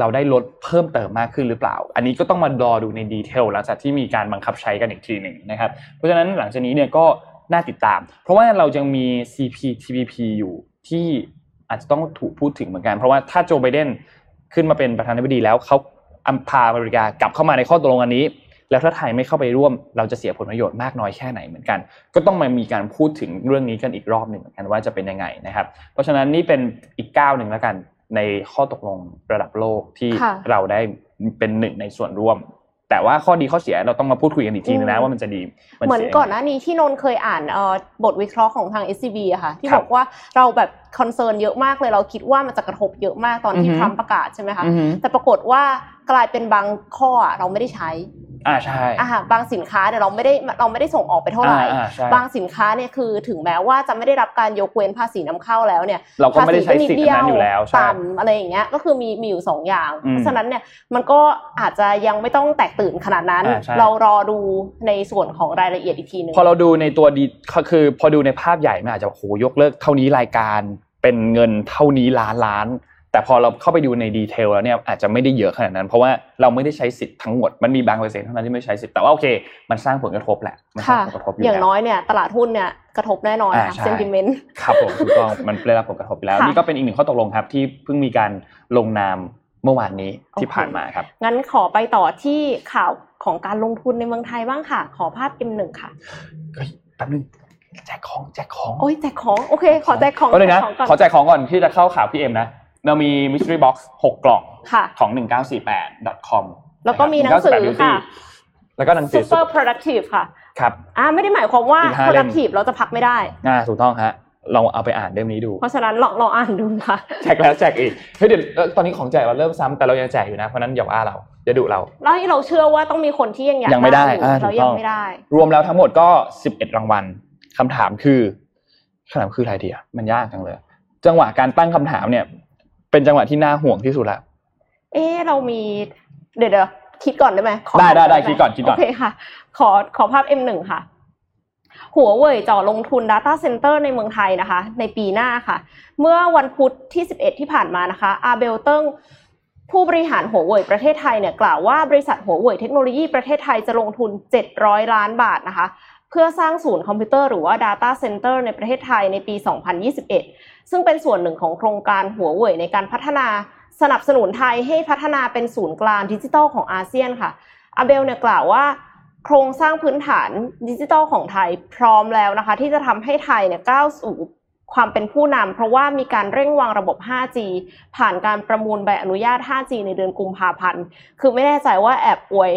เราได้ลดเพิ่มเติมมากขึ้นหรือเปล่า อันนี้ก็ต้องมารอดูในดีเทลหลังจากที่มีการบังคับใช้กันอีกทีหนึ่งนะครับ เพราะฉะนั้นหลังจากนี้เนี่ยก็น่าติดตาม เพราะว่าเรายังมี CPTPP อยู่ที่อาจจะต้องถูกพูดถึงเหมือนกัน เพราะว่าถ้าโจไบเดนขึ้นมาเป็นประธานาธิบดีแล้วเขา อัมพาอเมริกากลับเข้ามาในข้อตกลงอันนี้ แล้วถ้าไทยไม่เข้าไปร่วม เราจะเสียผลประโยชน์มากน้อยแค่ไหนเหมือนกัน ก็ต้องมามีการพูดถึงเรื่องนี้กันอีกรอบหนึ่งเหมือนกันว่าจะเป็นยังไงนะครับ เพราะฉะนั้นนี่เป็นอีกก้าวหนึ่งแล้วกันในข้อตกลงระดับโลกที่เราได้เป็นหนึ่งในส่วนร่วม แต่ว่าข้อดีข้อเสียเราต้องมาพูดคุยกันอีกทีนึงนะว่ามันจะดีเหมือนก่อนหน้านี้ที่นนเคยอ่านบทวิเคราะห์ของทาง SCB อะค่ะที่บอกว่าเราแบบคอนเซิร์นเยอะมากเลยเราคิดว่ามันจะกระทบเยอะมากตอนที่ทรัมป์ประกาศใช่ไหมคะแต่ปรากฏว่า กลายเป็นบางข้อเราไม่ได้ใช้อ่าใช่อ่าบางสินค้าเนี่ยเราไม่ได้เราไม่ได้ส่งออกไปเท่าไหร่ บางสินค้าเนี่ยคือถึงแม้ว่าจะไม่ได้รับการยกเว้นภาษีนำเข้าแล้วเนี่ยเราก็ไม่ได้ใช้สิทธิ์นั้นอยู่แล้วต่ำอะไรอย่างเงี้ยก็คือมีมีอยู่สองอย่าง เพราะฉะนั้นเนี่ยมันก็อาจจะยังไม่ต้องแตกตื่นขนาดนั้น เรารอดูในส่วนของรายละเอียดอีกทีนึงพอเราดูในตัวดีคือพอดูในภาพใหญ่มันอาจจะโหยกเลิกเท่านี้รายการเป็นเงินเท่านี้ล้านล้าน แต่พอเราเข้าไปดูในดีเทลแล้วเนี่ยอาจจะไม่ได้เยอะขนาดนั้น เพราะว่าเราไม่ได้ใช้สิทธิ์ทั้งหมดมันมีบางเปอร์เซ็นต์เท่านั้นที่ไม่ใช้สิทธิ์แต่ว่าโอเค มันสร้างผลกระทบแหละมันสร้างผลกระทบอย่างน้อยเนี่ยตลาดหุ้นเนี่ยกระทบแน่นอนค่ะเซนติเมนต์ครับผมถูกต้องมันได้รับผลกระทบไปแล้วนี่ก็เป็นอีกหนึ่งข้อตกลงครับที่เพิ่งมีการลงนามเมื่อวานนี้ที่ผ่านมาครับ งั้นขอไปต่อที่ข่าวของการลงทุนในเมืองไทยบ้างค่ะ ขอภาพมหนึ่งค่ะแป๊บนึงแจกของแจกของ โอ้ยแจกของ โอเค ขอแจกของก็เลยนะ ขอแจกของก่อนที่จะเข้าข่าวพี่เอ็มนะ เรามี mystery box 6 กล่องของ 1948.com แล้วก็มีหนังสือค่ะแล้วก็หนังสือ super productive ค่ะครับอ่าไม่ได้หมายความว่า productive เราจะพักไม่ได้อ่าถูกต้องฮะลองเอาไปอ่านเล่มนี้ดู เพราะฉะนั้นลองลองอ่านดูค่ะแจกแล้วแจกอีกเฮ้ยเดี๋ยวตอนนี้ของแจกเราเริ่มซ้ำแต่เรายังแจกอยู่นะเพราะนั้นอย่าว่าเราอย่าดุเราแล้วเราเชื่อว่าต้องมีคนที่ยังอยากยังไม่ได้เรายังไม่ได้ รวมแล้วทั้งหมดก็11รางวัลคำถามคือคำถามคืออะไรดีอะมันยากจังเลย จังหวะการตั้งคำถามเนี่ย เป็นจังหวะที่น่าห่วงที่สุดละเออเรามีเดี๋ยวเดี๋ยวคิดก่อนได้ไหมได้ได้ได้คิดก่อนคิดก่อนโอเคค่ะ ขอขอภาพ M1 ค่ะ หัวเว่ยจ่อลงทุน Data Center ในเมืองไทยนะคะ ในปีหน้าค่ะ เมื่อวันพุธที่ 11 ที่ผ่านมานะคะอาเบลเติ้งผู้บริหารหัวเว่ยประเทศไทยเนี่ยกล่าวว่าบริษัทหัวเว่ยเทคโนโลยีประเทศไทยจะลงทุน 700 ล้านบาทนะคะ เพื่อสร้างศูนย์คอมพิวเตอร์หรือว่า Data Center ในประเทศไทยในปี 2021 ซึ่งเป็นส่วนหนึ่งของโครงการหัวเว่ยในการพัฒนาสนับสนุนไทยให้พัฒนาเป็นศูนย์กลางดิจิทัลของอาเซียนค่ะอาเบลเนี่ยกล่าวว่าโครงสร้างพื้นฐานดิจิทัลของไทยพร้อมแล้วนะคะ ที่จะทำให้ไทยเนี่ยก้าวสู่ความเป็นผู้นำเพราะว่ามีการเร่งวางระบบ 5G ผ่านการประมูลใบอนุญาต 5G ในเดือนกุมภาพันธ์ คือไม่แน่ใจว่าแอบอวย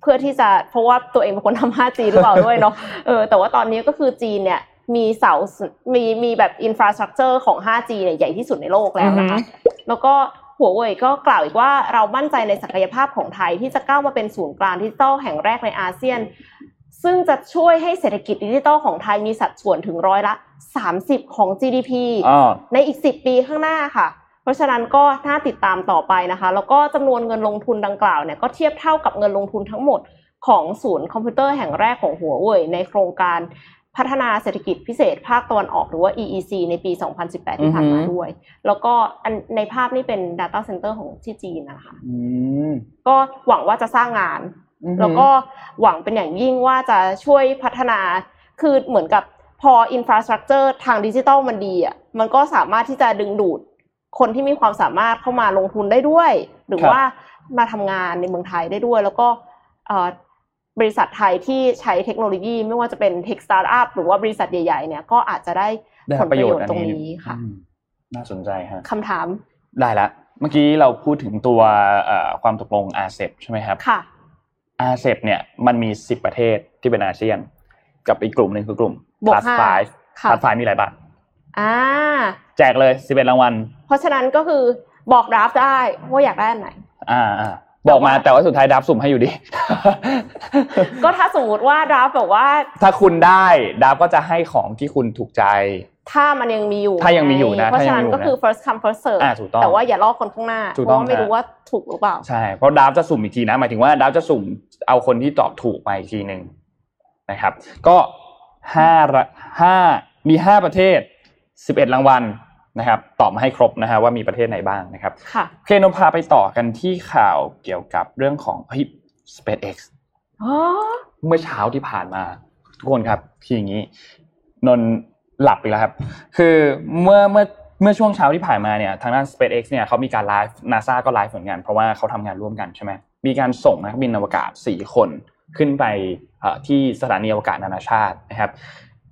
เพื่อที่จะเพราะว่าตัวเองเป็นคนทำ 5G หรือเปล่าด้วยเนาะเออแต่ว่าตอนนี้ก็คือจีนเนี่ยมีเสา มีมีแบบอินฟราสตรักเจอร์ของ 5G เนี่ยใหญ่ที่สุดในโลกแล้วนะคะแล้วก็หัวเว่ยก็กล่าวอีกว่าเรามั่นใจในศักยภาพของไทยที่จะก้าวมาเป็นศูนย์กลางดิจิทัลแห่งแรกในอาเซียน ซึ่งจะช่วยให้เศรษฐกิจดิจิทัลของไทยมีสัดส่วนถึงร้อยละ 30 ของ GDP ในอีก 10 ปีข้างหน้าค่ะเพ ราะฉะนั้นก็น่าติดตามต่อไปนะคะ แล้วก็จำนวนเงินลงทุนดังกล่าวเนี่ยก็เทียบเท่ากับเงินลงทุนทั้งหมดของศูนย์คอมพิวเตอร์แห่งแรกของหัวเว่ยในโครงการพัฒนาเศรษฐกิจพิเศษภาคตะวันออกหรือว่า EEC ในปี 2018 ที่ผ่านมาด้วย แล้วก็ในภาพนี้เป็น Data Center ของที่จีนนะคะก็หวังว่าจะสร้างงานอือฮึแล้วก็หวังเป็นอย่างยิ่งว่าจะช่วยพัฒนา คือเหมือนกับพอ infrastructure ทางดิจิตอลมันดีอะ มันก็สามารถที่จะดึงดูด คนที่มีความสามารถเข้ามาลงทุนได้ด้วย หรือครับว่ามาทำงานในเมืองไทยได้ด้วย แล้วก็เอ่อบริษัทไทยที่ใช้เทคโนโลยีไม่ว่าจะเป็น tech startup หรือว่าบริษัทใหญ่ ๆ เนี่ยก็อาจจะได้ได้ผรับลปประระโยโยชชน์น์อันตรงนี้นี้ค่ะอืมน่าสนใจฮะคำถามได้ละ เมื่อกี้เราพูดถึงตัวเอ่อความตกลง RCEP ใช่ไหมครับค่ะ RCEP เนี่ยมันมีสิบประเทศที่เป็นอาเซียน กับอีกกลุ่มหนึ่งคือกลุ่มบวก Plus Five ค่ะ Plus Five มีอะไรบ้าง อ่าแจกเลยสิบเอ็ดรางวัล เพราะฉะนั้นก็คือบอกดราฟได้ว่าอยากได้อันไหน อ่าอ่าบอกมาแต่ว่าสุดท้ายดับสุ่มให้อยู่ดี ก็ถ้าสมมุติว่าดราฟแบบว่า ถ้าคุณได้ดับก็จะให้ของที่คุณถูกใจ ถ้ามันยังมีอยู่ ถ้ายังมีอยู่นะเพราะฉะนั้นถ้ายังมีอยู่นะก็คือ first come first serve อ่าถูกต้องแต่ว่าอย่าลอกคนข้างหน้าถูกเพต้องราะว่าไม่ฮะรู้ว่าถูกหรือเปล่าใช่เพราะดับจะสุ่มอีกทีนะหมายถึงว่าดับจะสุ่มเอาคนที่ตอบถูกมาอีกทีหนึ่งนะครับ ก็ห้าระห้ามีห้าประเทศ สิบเอ็ดรางวัลนะครับตอบมาให้ครบนะฮะว่ามีประเทศไหนบ้างนะครับค่ะโอเคนมพาไปต่อกันที่ข่าวเกี่ยวกับเรื่องของเฮ้ย SpaceX อ๋อเมื่อเช้าที่ผ่านมาทุกคนครับคืออย่างนี้นนท์หลับไปแล้วครับ คือเมื่อเมื่อเมื่อช่วงเช้าที่ผ่านมาเนี่ยทางด้าน SpaceX เนี่ยเขามีการไลฟ์ NASA ก็ไลฟ์เหมือนกัน เพราะว่าเขาทำงานร่วมกันใช่ไหมมีการส่งนักบินอวกาศ 4 คนขึ้นไปเอ่อที่สถานีอวกาศนานาชาตินะครับ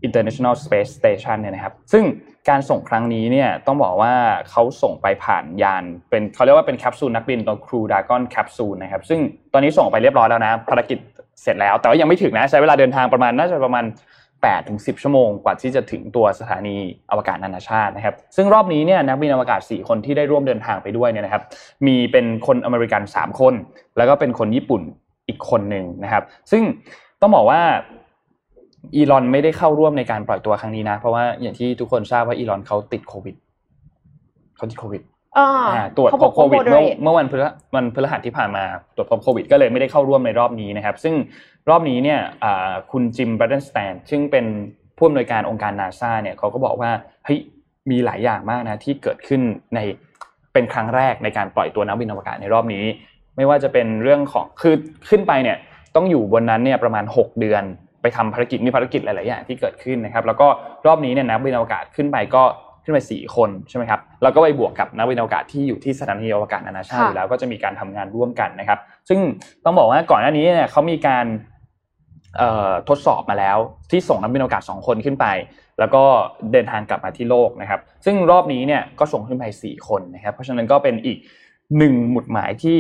International Space Station เนี่ยนะครับ ซึ่ง การส่งครั้งนี้เนี่ยต้องบอกว่าเขาส่งไปผ่านยานเป็นเขาเรียกว่าเป็นแคปซูลนักบินตัว Crew Dragon Capsule นะครับซึ่งตอนนี้ส่งไปเรียบร้อยแล้วนะภารกิจเสร็จแล้ว แต่ว่ายังไม่ถึงนะใช้เวลาเดินทางประมาณน่าจะประมาณ8ถึง10 ชั่วโมงกว่าที่จะถึงตัวสถานีอวกาศนานาชาตินะครับ ซึ่งรอบนี้เนี่ยนักบินอวกาศ 4 คนที่ได้ร่วมเดินทางไปด้วยเนี่ยนะครับ มีเป็นคนอเมริกัน 3 คน แล้วก็เป็นคนญี่ปุ่นอีกคนหนึ่งนะครับ ซึ่งต้องบอกว่า อีลอนไม่ได้เข้าร่วมในการปล่อยตัวครั้งนี้นะ เพราะว่าอย่างที่ทุกคนทราบว่าอีลอนเขาติดโควิดเขาติดโควิดอ่าอ่าตรวจพบโควิดว่าเมื่อ moderate เมื่อวันพฤหัสวันพฤหัสที่ผ่านมาตรวจพบโควิด ก็เลยไม่ได้เข้าร่วมในรอบนี้นะครับ ซึ่งรอบนี้เนี่ยอ่าคุณจิมไบรเดนสไตน์ซึ่งเป็นผู้อำนวยการองค์การนาซาเนี่ยเขาก็บอกว่าเฮ้ยมีหลายอย่างมากนะที่เกิดขึ้นในเป็นครั้งแรกในการปล่อยตัวนักบินอวกาศในรอบนี้ ไม่ว่าจะเป็นเรื่องของคือขึ้นไปเนี่ยต้องอยู่บนนั้นเนี่ยประมาณ 6 เดือน ไปทำภารกิจมีภารกิจหลาย ๆ อย่างที่เกิดขึ้นนะครับ แล้วก็รอบนี้เนี่ยนักบินอวกาศขึ้นไปก็ขึ้นไปสี่คนใช่ไหมครับแล้วก็ไปบวกกับนักบินอวกาศที่อยู่ที่สถานีอวกาศนานาชาติค่ะอยู่แล้วก็จะมีการทำงานร่วมกันนะครับ ซึ่งต้องบอกว่าก่อนหน้านี้เนี่ยเขามีการเอ่อทดสอบมาแล้วที่ส่งนักบินอวกาศสองคนขึ้นไป แล้วก็เดินทางกลับมาที่โลกนะครับ ซึ่งรอบนี้เนี่ยก็ส่งขึ้นไปสี่คนนะครับ เพราะฉะนั้นก็เป็นอีกหนึ่งหมุดหมายที่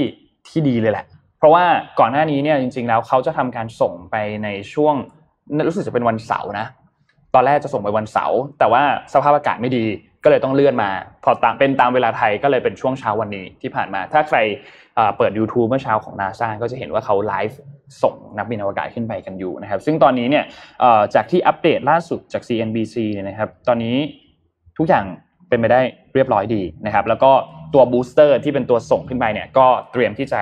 ที่ดีเลยแหละ เพราะว่าก่อนหน้านี้เนี่ยจริง ๆ แล้วเขาจะทำการส่งไปในช่วง รู้สึกจะเป็นวันเสาร์นะ ตอนแรกจะส่งไปวันเสาร์แต่ว่าสภาพอากาศไม่ดีก็เลยต้องเลื่อนมา พอตามเป็นตามเวลาไทยก็เลยเป็นช่วงเช้าวันนี้ที่ผ่านมา ถ้าใครเอ่อเปิด YouTube เมื่อเช้าของ NASA ก็จะเห็นว่าเขาไลฟ์ส่งนักบินอวกาศขึ้นไปกันอยู่นะครับ ซึ่งตอนนี้เนี่ยเอ่อจากที่อัปเดตล่าสุดจาก CNBC เนี่ยนะครับ ตอนนี้ทุกอย่างเป็นไปได้เรียบร้อยดีนะครับ แล้วก็ตัว booster ที่เป็นตัวส่งขึ้นไปเนี่ยก็เตรียมที่จะ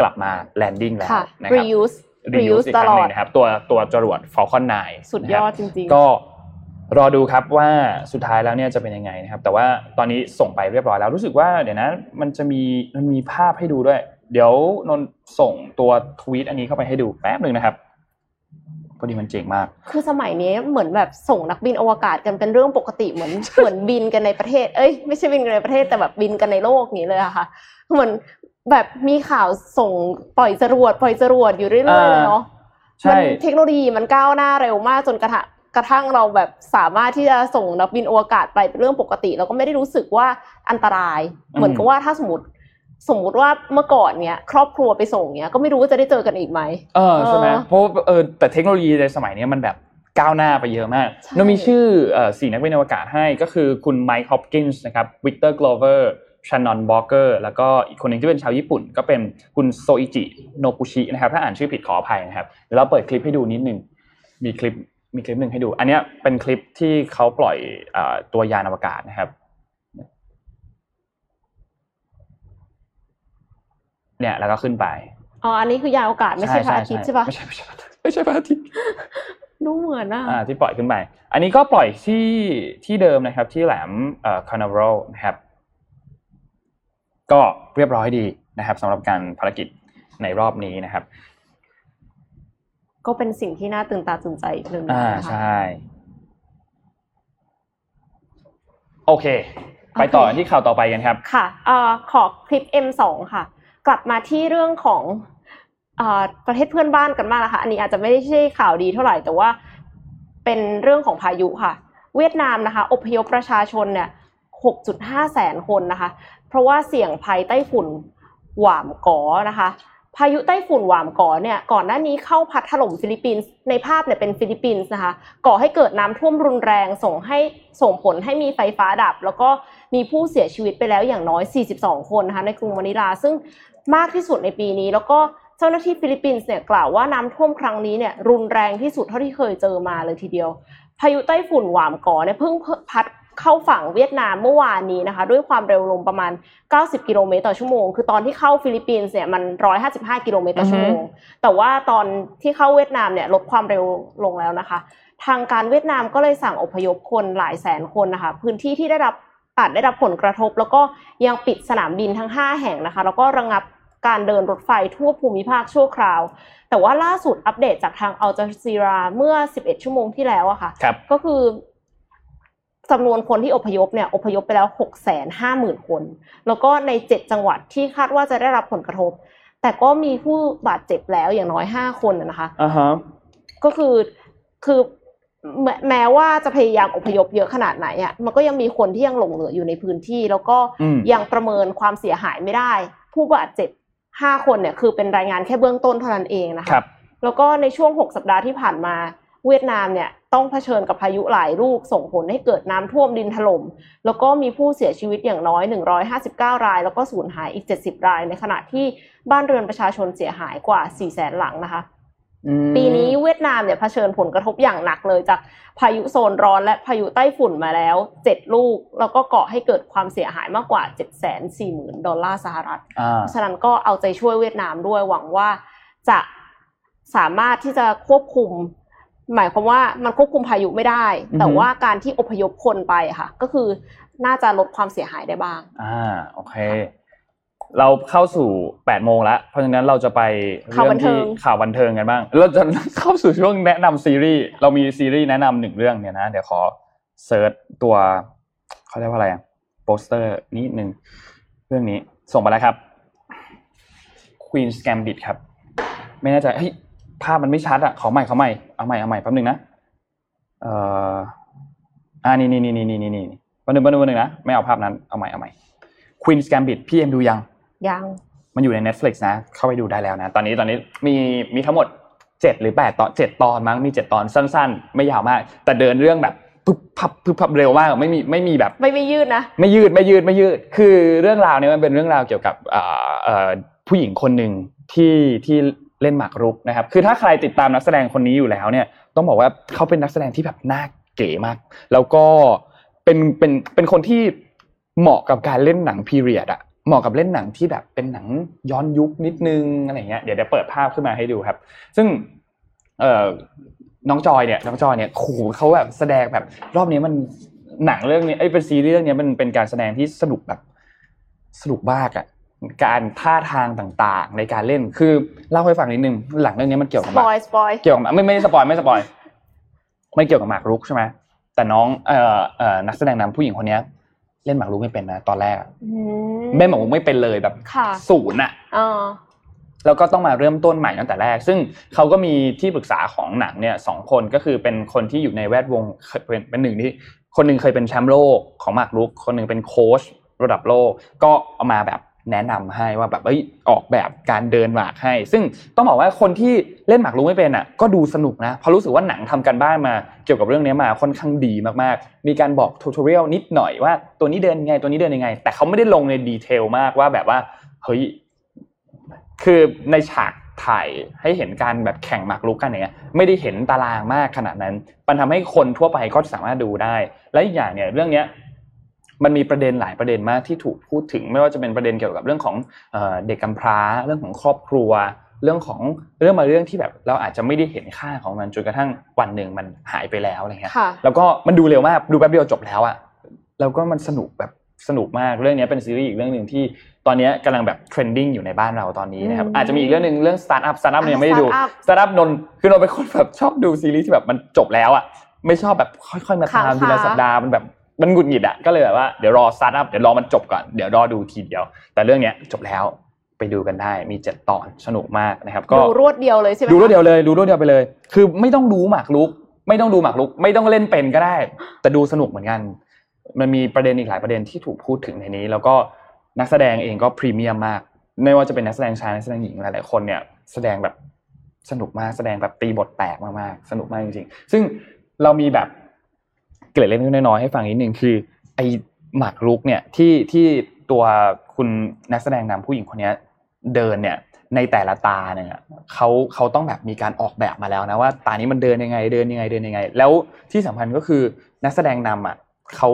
กลับมา landing แล้วค่ะนะครับ reuse reuse reuse อีกตครั้งลหอนึ่ดงนะครับตัวตัวจรวด Falcon 9 นะครับสุดยอดจริงก็รอดูครับว่าสุดท้ายแล้วเนี่ยจะเป็นยังไงนะครับ แต่ว่าตอนนี้ส่งไปเรียบร้อยแล้วรู้สึกว่าเดี๋ยวนะมันจะมีมันมีภาพให้ดูด้วย เดี๋ยวนนท์ส่งตัวทวีตอันนี้เข้าไปให้ดูแป๊บหนึ่งนะครับพอดีมันเจ๋งมาก คือสมัยนี้เหมือนแบบส่งนักบินอวกาศกันเป็นเรื่องปกติเหมือนเหมือนบินกันในประเทศ เอ้ยไม่ใช่บินกันในประเทศแต่แบบบินกันในโลกนี้เลยอะค่ะเหมือน แบบมีข่าวส่งปล่อยจรวดปล่อยจรวดอยู่เรื่อยๆเลยเนาะใช่มันเทคโนโลยีมันก้าวหน้าเร็วมากจนกระทั่งกระทั่งเราแบบสามารถที่จะส่งนักบินอวกาศไปเป็นเรื่องปกติแล้วก็ไม่ได้รู้สึกว่าอันตราย เหมือนกับว่าถ้าสมมติสมมุติว่าเมื่อก่อนเนี้ยครอบครัวไปส่งเนี้ยก็ไม่รู้ว่าจะได้เจอกันอีกไหมเออใช่ไหมเออเพราะว่าเออแต่เทคโนโลยีในสมัยนี้มันแบบก้าวหน้าไปเยอะมากใช่เรามีชื่อเอ่อสี่นักบินอวกาศให้ก็คือคุณไมค์ฮอปกินส์นะครับวิกเตอร์โกลเวอร์ ชานนอนวอล์กเกอร์แล้วก็อีกคนหนึ่งที่เป็นชาวญี่ปุ่น ก็เป็นคุณโซอิจิโนกุชินะครับ ถ้าอ่านชื่อผิดขออภัยนะครับเดี๋ยวเราเปิดคลิปให้ดูนิดนึงมีคลิปมีคลิปหนึ่งให้ดู อันเนี้ยเป็นคลิปที่เขาปล่อยเอ่อตัวยานอวกาศนะครับเนี่ยแล้วก็ขึ้นไปอ๋ออันนี้คือยานอวกาศไม่ใช่พระอาทิตย์ใช่ปะไม่ใช่ไม่ใช่ไม่ใช่พระอาทิตย์ดูเหมือนอะอ่าที่ปล่อยขึ้นไป อันนี้ก็ปล่อยที่ที่เดิมนะครับ ที่แหลมเอ่อคานาเวลนะครับ ก็เรียบร้อยดีนะครับสำหรับการภารกิจในรอบนี้นะครับ ก็เป็นสิ่งที่น่าตื่นตาตื่นใจอีกหนึ่งอ่านะคะใช่ โอเค ไปต่อโอเคที่ข่าวต่อไปกันครับ ค่ะเอ่อขอคลิป M2 ค่ะ กลับมาที่เรื่องของเอ่อประเทศเพื่อนบ้านกันบ้างนะคะ อันนี้อาจจะไม่ได้ใช่ข่าวดีเท่าไหร่แต่ว่าเป็นเรื่องของพายุค่ะ เวียดนามนะคะ อพยพประชาชนเนี่ย 6.5 แสนคนนะคะเพ ราะว่าเสี่ยงภัยไต้ฝุ่นหวามกอนะคะ พายุไต้ฝุ่นหวามกอเนี่ยก่อนหน้านี้เข้าพัดถล่มฟิลิปปินส์ในภาพเนี่ยเป็นฟิลิปปินส์นะคะ ก่อให้เกิดน้ำท่วมรุนแรงส่งให้ส่งผลให้มีไฟฟ้าดับ แล้วก็มีผู้เสียชีวิตไปแล้วอย่างน้อย 42 คนนะคะในกรุงมะนิลา ซึ่งมากที่สุดในปีนี้ แล้วก็เจ้าหน้าที่ฟิลิปปินส์เนี่ยกล่าวว่าน้ำท่วมครั้งนี้เนี่ยรุนแรงที่สุดเท่าที่เคยเจอมาเลยทีเดียว พายุไต้ฝุ่นหวามก่อเนี่ยเพิ่งพัด เข้าฝั่งเวียดนามเมื่อวานนี้นะคะ ด้วยความเร็วลมประมาณ 90 กิโลเมตรต่อชั่วโมง คือตอนที่เข้าฟิลิปปินส์เนี่ยมัน 155 กิโลเมตรต่อชั่วโมง แต่ว่าตอนที่เข้าเวียดนามเนี่ยลดความเร็วลงแล้วนะคะ ทางการเวียดนามก็เลยสั่งอพยพคนหลายแสนคนนะคะ พื้นที่ที่ได้รับอาจได้รับผลกระทบ แล้วก็ยังปิดสนามบินทั้ง 5 แห่งนะคะ แล้วก็ระงับการเดินรถไฟทั่วภูมิภาคชั่วคราว แต่ว่าล่าสุดอัปเดตจากทางอัลจาซีราเมื่อ 11 ชั่วโมงที่แล้วอะค่ะครับก็คือ จำนวนคนที่อพยพเนี่ยอพยพไปแล้วหกแสนห้าหมื่นคน แล้วก็ในเจ็ดจังหวัดที่คาดว่าจะได้รับผลกระทบ แต่ก็มีผู้บาดเจ็บแล้วอย่างน้อยห้าคนน่ะนะคะอ่าฮะก็คือคือแม้แม้ว่าจะพยายามอพยพเยอะขนาดไหนอะมันก็ยังมีคนที่ยังหลงเหลืออยู่ในพื้นที่ แล้วก็อืมยังประเมินความเสียหายไม่ได้ ผู้บาดเจ็บห้าคนเนี่ยคือเป็นรายงานแค่เบื้องต้นเท่านั้นเองนะคะครับแล้วก็ในช่วง 6 สัปดาห์ที่ผ่านมา เวียดนามเนี่ยต้องเผชิญกับพายุหลายลูกส่งผลให้เกิดน้ำท่วมดินถล่มแล้วก็มีผู้เสียชีวิตอย่างน้อย 159 ราย แล้วก็สูญหายอีก 70 ราย ในขณะที่บ้านเรือนประชาชนเสียหายกว่า 4 แสนหลังนะคะอืมปีนี้เวียดนามเนี่ยเผชิญผลกระทบอย่างหนักเลยจากพายุโซนร้อนและพายุไต้ฝุ่นมาแล้ว7ลูก แล้วก็ก่อให้เกิดความเสียหายมากกว่า740,000ดอลลาร์สหรัฐอ่าเพราะฉะนั้นก็เอาใจช่วยเวียดนามด้วยหวังว่าจะสามารถที่จะควบคุม หมายความว่ามันควบคุมพายุไม่ได้อือฮึแต่ว่าการที่อพยพคนไปอะค่ะ ก็คือน่าจะลดความเสียหายได้บ้าง อ่าโอเค เราเข้าสู่แปดโมงแล้ว เพราะฉะนั้นเราจะไปข่าวบันเทิงที่ข่าวบันเทิงกันบ้าง เราจะเข้าสู่ช่วงแนะนำซีรีส์เรามีซีรีส์แนะนำหนึ่งเรื่องเนี่ยนะเดี๋ยวขอ search ตัวเขาเรียกว่าอะไรอะโปสเตอร์นิดนึงเรื่องนี้ส่งมาแล้วครับ Queen's Gambit ครับ ไม่แน่ใจเฮ้ย ภาพมันไม่ชัดอะขอใหม่ขอใหม่เอาใหม่เอาใหม่แป๊บนึงนะเอ่ออ่านี่นี่นี่นี่นี่นี่นี่แป๊บนึงแป๊บนึงแป๊บนึงนะไม่เอาภาพนั้นเอาใหม่เอาใหม่ Queen's Gambit พี่เอ็มดูยังยังมันอยู่ใน Netflix นะ เข้าไปดูได้แล้วนะ ตอนนี้ตอนนี้มีมีทั้งหมดเจ็ดหรือแปดตอนเจ็ดตอนมั้งมีเจ็ดตอนสั้น ๆ ไม่ยาวมาก แต่เดินเรื่องแบบปึ๊บพับปึ๊บพับเร็วมากไม่มีไม่มีแบบ ไม่ไม่ยืดนะไม่ยืดไม่ยืดไม่ยืด คือเรื่องราวเนี้มันเป็นเรื่องราวเกี่ยวกับอ่าเอ่อผู้หญิงคนหนึ่งที่ที่ เล่นหมากรุกนะครับ คือถ้าใครติดตามนักแสดงคนนี้อยู่แล้วเนี่ย ต้องบอกว่าเขาเป็นนักแสดงที่แบบน่าเก๋มาก แล้วก็เป็นเป็นเป็นคนที่เหมาะกับการเล่นหนังพีเรียดอะเหมาะกับเล่นหนังที่แบบเป็นหนังย้อนยุคนิดนึงอะไรเงี้ยเดี๋ยวเดี๋ยวเปิดภาพขึ้นมาให้ดูครับ ซึ่งเอ่อน้องจอยเนี่ยน้องจอยเนี่ยโอ้โหเขาแบบแสดงแบบรอบนี้มันหนังเรื่องนี้ไอ้เป็นซีรีส์เรื่องนี้มันเป็นการแสดงที่สนุกแบบสนุกมากอะ การท่าทางต่างๆ ในการเล่นคือเล่าให้ฟังนิดนึงหนังเรื่องนี้มันเกี่ยวกับ spoil spoil เกี่ยวกับไม่ไม่ spoil ไม่ spoil ไม่เกี่ยวกับหมากรุกใช่ไหมแต่น้องเอ่อเอ่อนักแสดงนำผู้หญิงคนเนี้ย เล่นหมากรุกไม่เป็นนะตอนแรกอะเล่นหมากรุกไม่เป็นเลยแบบค่ะศูนย์อะอ่าแล้วก็ต้องมาเริ่มต้นใหม่ตั้งแต่แรก ซึ่งเขาก็มีที่ปรึกษาของหนังเนี่ยสองคนก็คือเป็นคนที่อยู่ในแวดวงเคยเป็นเป็นหนึ่งที่คนหนึ่งเคยเป็นแชมป์โลกของหมากรุก คนหนึ่งเป็นโค้ชระดับโลกก็เอามาแบบ แนะนำให้ว่าแบบเอ้ยออกแบบการเดินหมากให้ ซึ่งต้องบอกว่าคนที่เล่นหมากรุกไม่เป็นอะก็ดูสนุกนะเพราะรู้สึกว่าหนังทำกันบ้านมาเกี่ยวกับเรื่องนี้มาค่อนข้างดีมากๆ มีการบอกทูตอเรียลนิดหน่อยว่าตัวนี้เดินยังไงตัวนี้เดินยังไง แต่เขาไม่ได้ลงในดีเทลมากว่าแบบว่าเฮ้ยคือในฉากถ่ายให้เห็นการแบบแข่งหมากรุกกันเงี้ยไม่ได้เห็นตารางมากขนาดนั้น มันทำให้คนทั่วไปก็สามารถดูได้ และอีกอย่างเนี่ยเรื่องเนี้ย มันมีประเด็นหลายประเด็นมากที่ถูกพูดถึง ไม่ว่าจะเป็นประเด็นเกี่ยวกับเรื่องของเอ่อเด็กกำพร้า เรื่องของครอบครัว เรื่องของเรื่องมาเรื่องที่แบบเราอาจจะไม่ได้เห็นค่าของมันจนกระทั่งวันหนึ่งมันหายไปแล้วอะไรเงี้ยค่ะแล้วก็มันดูเร็วมากดูแป๊บเดียวจบแล้วอะแล้วก็มันสนุกแบบสนุกมากเรื่องนี้เป็นซีรีส์อีกเรื่องหนึ่งที่ตอนนี้กำลังแบบ trending อยู่ในบ้านเราตอนนี้นะครับอืมอาจจะมีอีกเรื่องหนึ่งเรื่องสตาร์ทอัพสตาร์ทอัพเนี่ยงไม่ได้ดู Startup สตาร์ทอัพนนท์คือนนท์เป็นคนแบบชอบดูซีรีส์ที่แบบมันจบแล้วอะไม่ชอบแบบค่อยๆมาตามค้างๆทีละสัปดาห์มันแบบ มันหงุดหงิดอะก็เลยแบบว่าเดี๋ยวรอสตาร์ทอัพเดี๋ยวรอมันจบก่อนเดี๋ยวรอดูทีเดียว แต่เรื่องเนี้ยจบแล้วไปดูกันได้มีเจ็ดตอนสนุกมากนะครับก็ดูรวดเดียวเลยใช่ไหมดูรวดคะเดียวเลยดูรวดเดียวไปเลย คือไม่ต้องดูหมากรุก ไม่ต้องดูหมากรุก ไม่ต้องเล่นเป็นก็ได้ แต่ดูสนุกเหมือนกัน มันมีประเด็นอีกหลายประเด็นที่ถูกพูดถึงในนี้ แล้วก็นักแสดงเองก็พรีเมียมมากไม่ว่าจะเป็นนักแสดงชายนักแสดงหญิงหลายๆคนเนี่ยแสดงแบบสนุกมากแสดงแบบตีบทแตกมากๆสนุกมากจริงๆซึ่งเรามีแบบ เกร็ดเล็กๆน้อยๆให้ฟังนิดนึงคือไอหมากรุกเนี่ยที่ที่ตัวคุณนักแสดงนำผู้หญิงคนเนี้ยเดินเนี่ยในแต่ละตาเนี่ยเขาเขาต้องแบบมีการออกแบบมาแล้วนะว่าตานี้มันเดินยังไงเดินยังไงเดินยังไง แล้วที่สำคัญก็คือนักแสดงนำอะเขา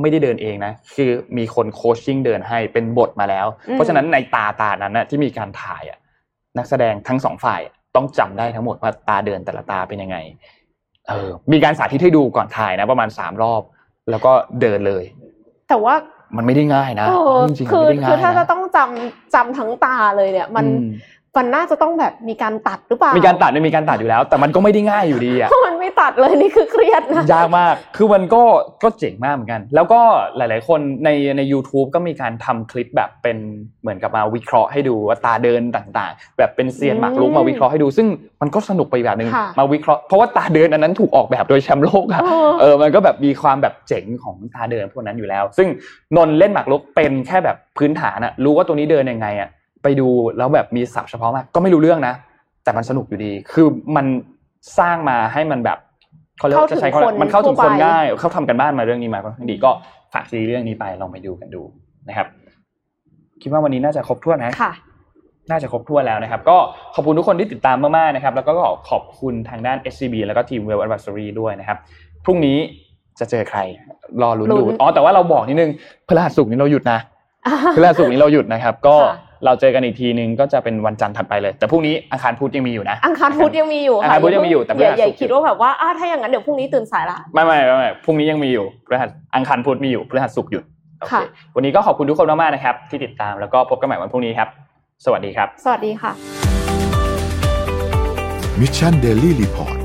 ไม่ได้เดินเองนะคือมีคนโคชชิ่งเดินให้เป็นบทมาแล้วอืมเพราะฉะนั้นในตาตานั้นนะที่มีการถ่ายอะนักแสดงทั้งสองฝ่ายต้องจำได้ทั้งหมดว่าตาเดินแต่ละตาเป็นยังไง เออมีการสาธิตให้ดูก่อนถ่ายนะประมาณสามรอบ แล้วก็เดินเลย แต่ว่ามันไม่ได้ง่ายนะเออจริงๆคืมันอไม่ได้ง่ายคือถ้าจะนะต้องจำจำทั้งตาเลยเนี่ย มันอื มมันน่าจะต้องแบบมีการตัดหรือเปล่า มีการตัดเนี่ยมีการตัดอยู่แล้ว แต่มันก็ไม่ได้ง่ายอยู่ดีอะถ้ามันไม่ตัดเลยนี่คือเครียดนะ ยากมาก คือมันก็ก็เจ๋งมากเหมือนกัน แล้วก็หลาย ๆ คนในใน u t u b e ก็มีการทำคลิปแบบเป็นเหมือนกับมาวิเคราะห์ให้ดูว่าตาเดินต่างๆ แบบเป็นเซียนหมากรุกอืมมาวิเคราะห์ให้ดู ซึ่งมันก็สนุกไปอีกแบบหนึ่งค่ะมาวิเคราะห์เพราะว่าตาเดินอันนั้นถูกออกแบบโดยแชมป์โลกอะเออเออมันก็แบบมีความแบบเจ๋งของตาเดินพวกนั้นอยู่แล้ว ซึ่งนนท์เล่นหมากรุกเป็นแค่แบบพื้นฐานอะรู้ว่าตัวนี้เดินยังไงอะ ไปดูแล้วแบบมีศัพท์เฉพาะมากก็ไม่รู้เรื่องนะ แต่มันสนุกอยู่ดี คือมันสร้างมาให้มันแบบเขาเรียกว่าจะใช้คำว่ามันเข้าถึงคนง่ายเขาทำกันบ้านมาเรื่องนี้มาค่อนข้างดีก็ฝากซีรีส์เรื่องนี้ไปลองไปดูกันดูนะครับ คิดว่าวันนี้น่าจะครบถ้วนนะค่ะน่าจะครบถ้วนแล้วนะครับ ก็ขอบคุณทุกคนที่ติดตามมากๆนะครับ แล้วก็ขอบคุณทางด้าน SCB แล้วก็ทีม Well Advisory ด้วยนะครับ พรุ่งนี้จะเจอใคร รอลุ้นดูลุ้นอ๋อแต่ว่าเราบอกนิดนึงพฤหัสศุกร์นี้เราหยุดนะพฤหัสศุกร์นี้เราหยุดนะครับ ก็ค่ะ เราเจอกันอีกทีนึงก็จะเป็นวันจันทร์ถัดไปเลย แต่พรุ่งนี้อังคารพุธยังมีอยู่นะ อังคารพุธยังมีอยู่อังคารพุธยังมีอยู่แต่พฤอย่าหัสอย่าศุกร์คิดว่าแบบว่าอ้าถ้าอย่างนั้นเดี๋ยวพรุ่งนี้ตื่นสายละไม่ไม่ไม่ไม่พรุ่งนี้ยังมีอยู่พฤหัสอังคารพุธมีอยู่พฤหัสศุกร์หยุดโอเคค่ะวันนี้ก็ขอบคุณทุกคนมากๆนะครับ ที่ติดตามแล้วก็พบกันใหม่วันพรุ่งนี้ครับ สวัสดีครับ สวัสดีค่ะมิชชั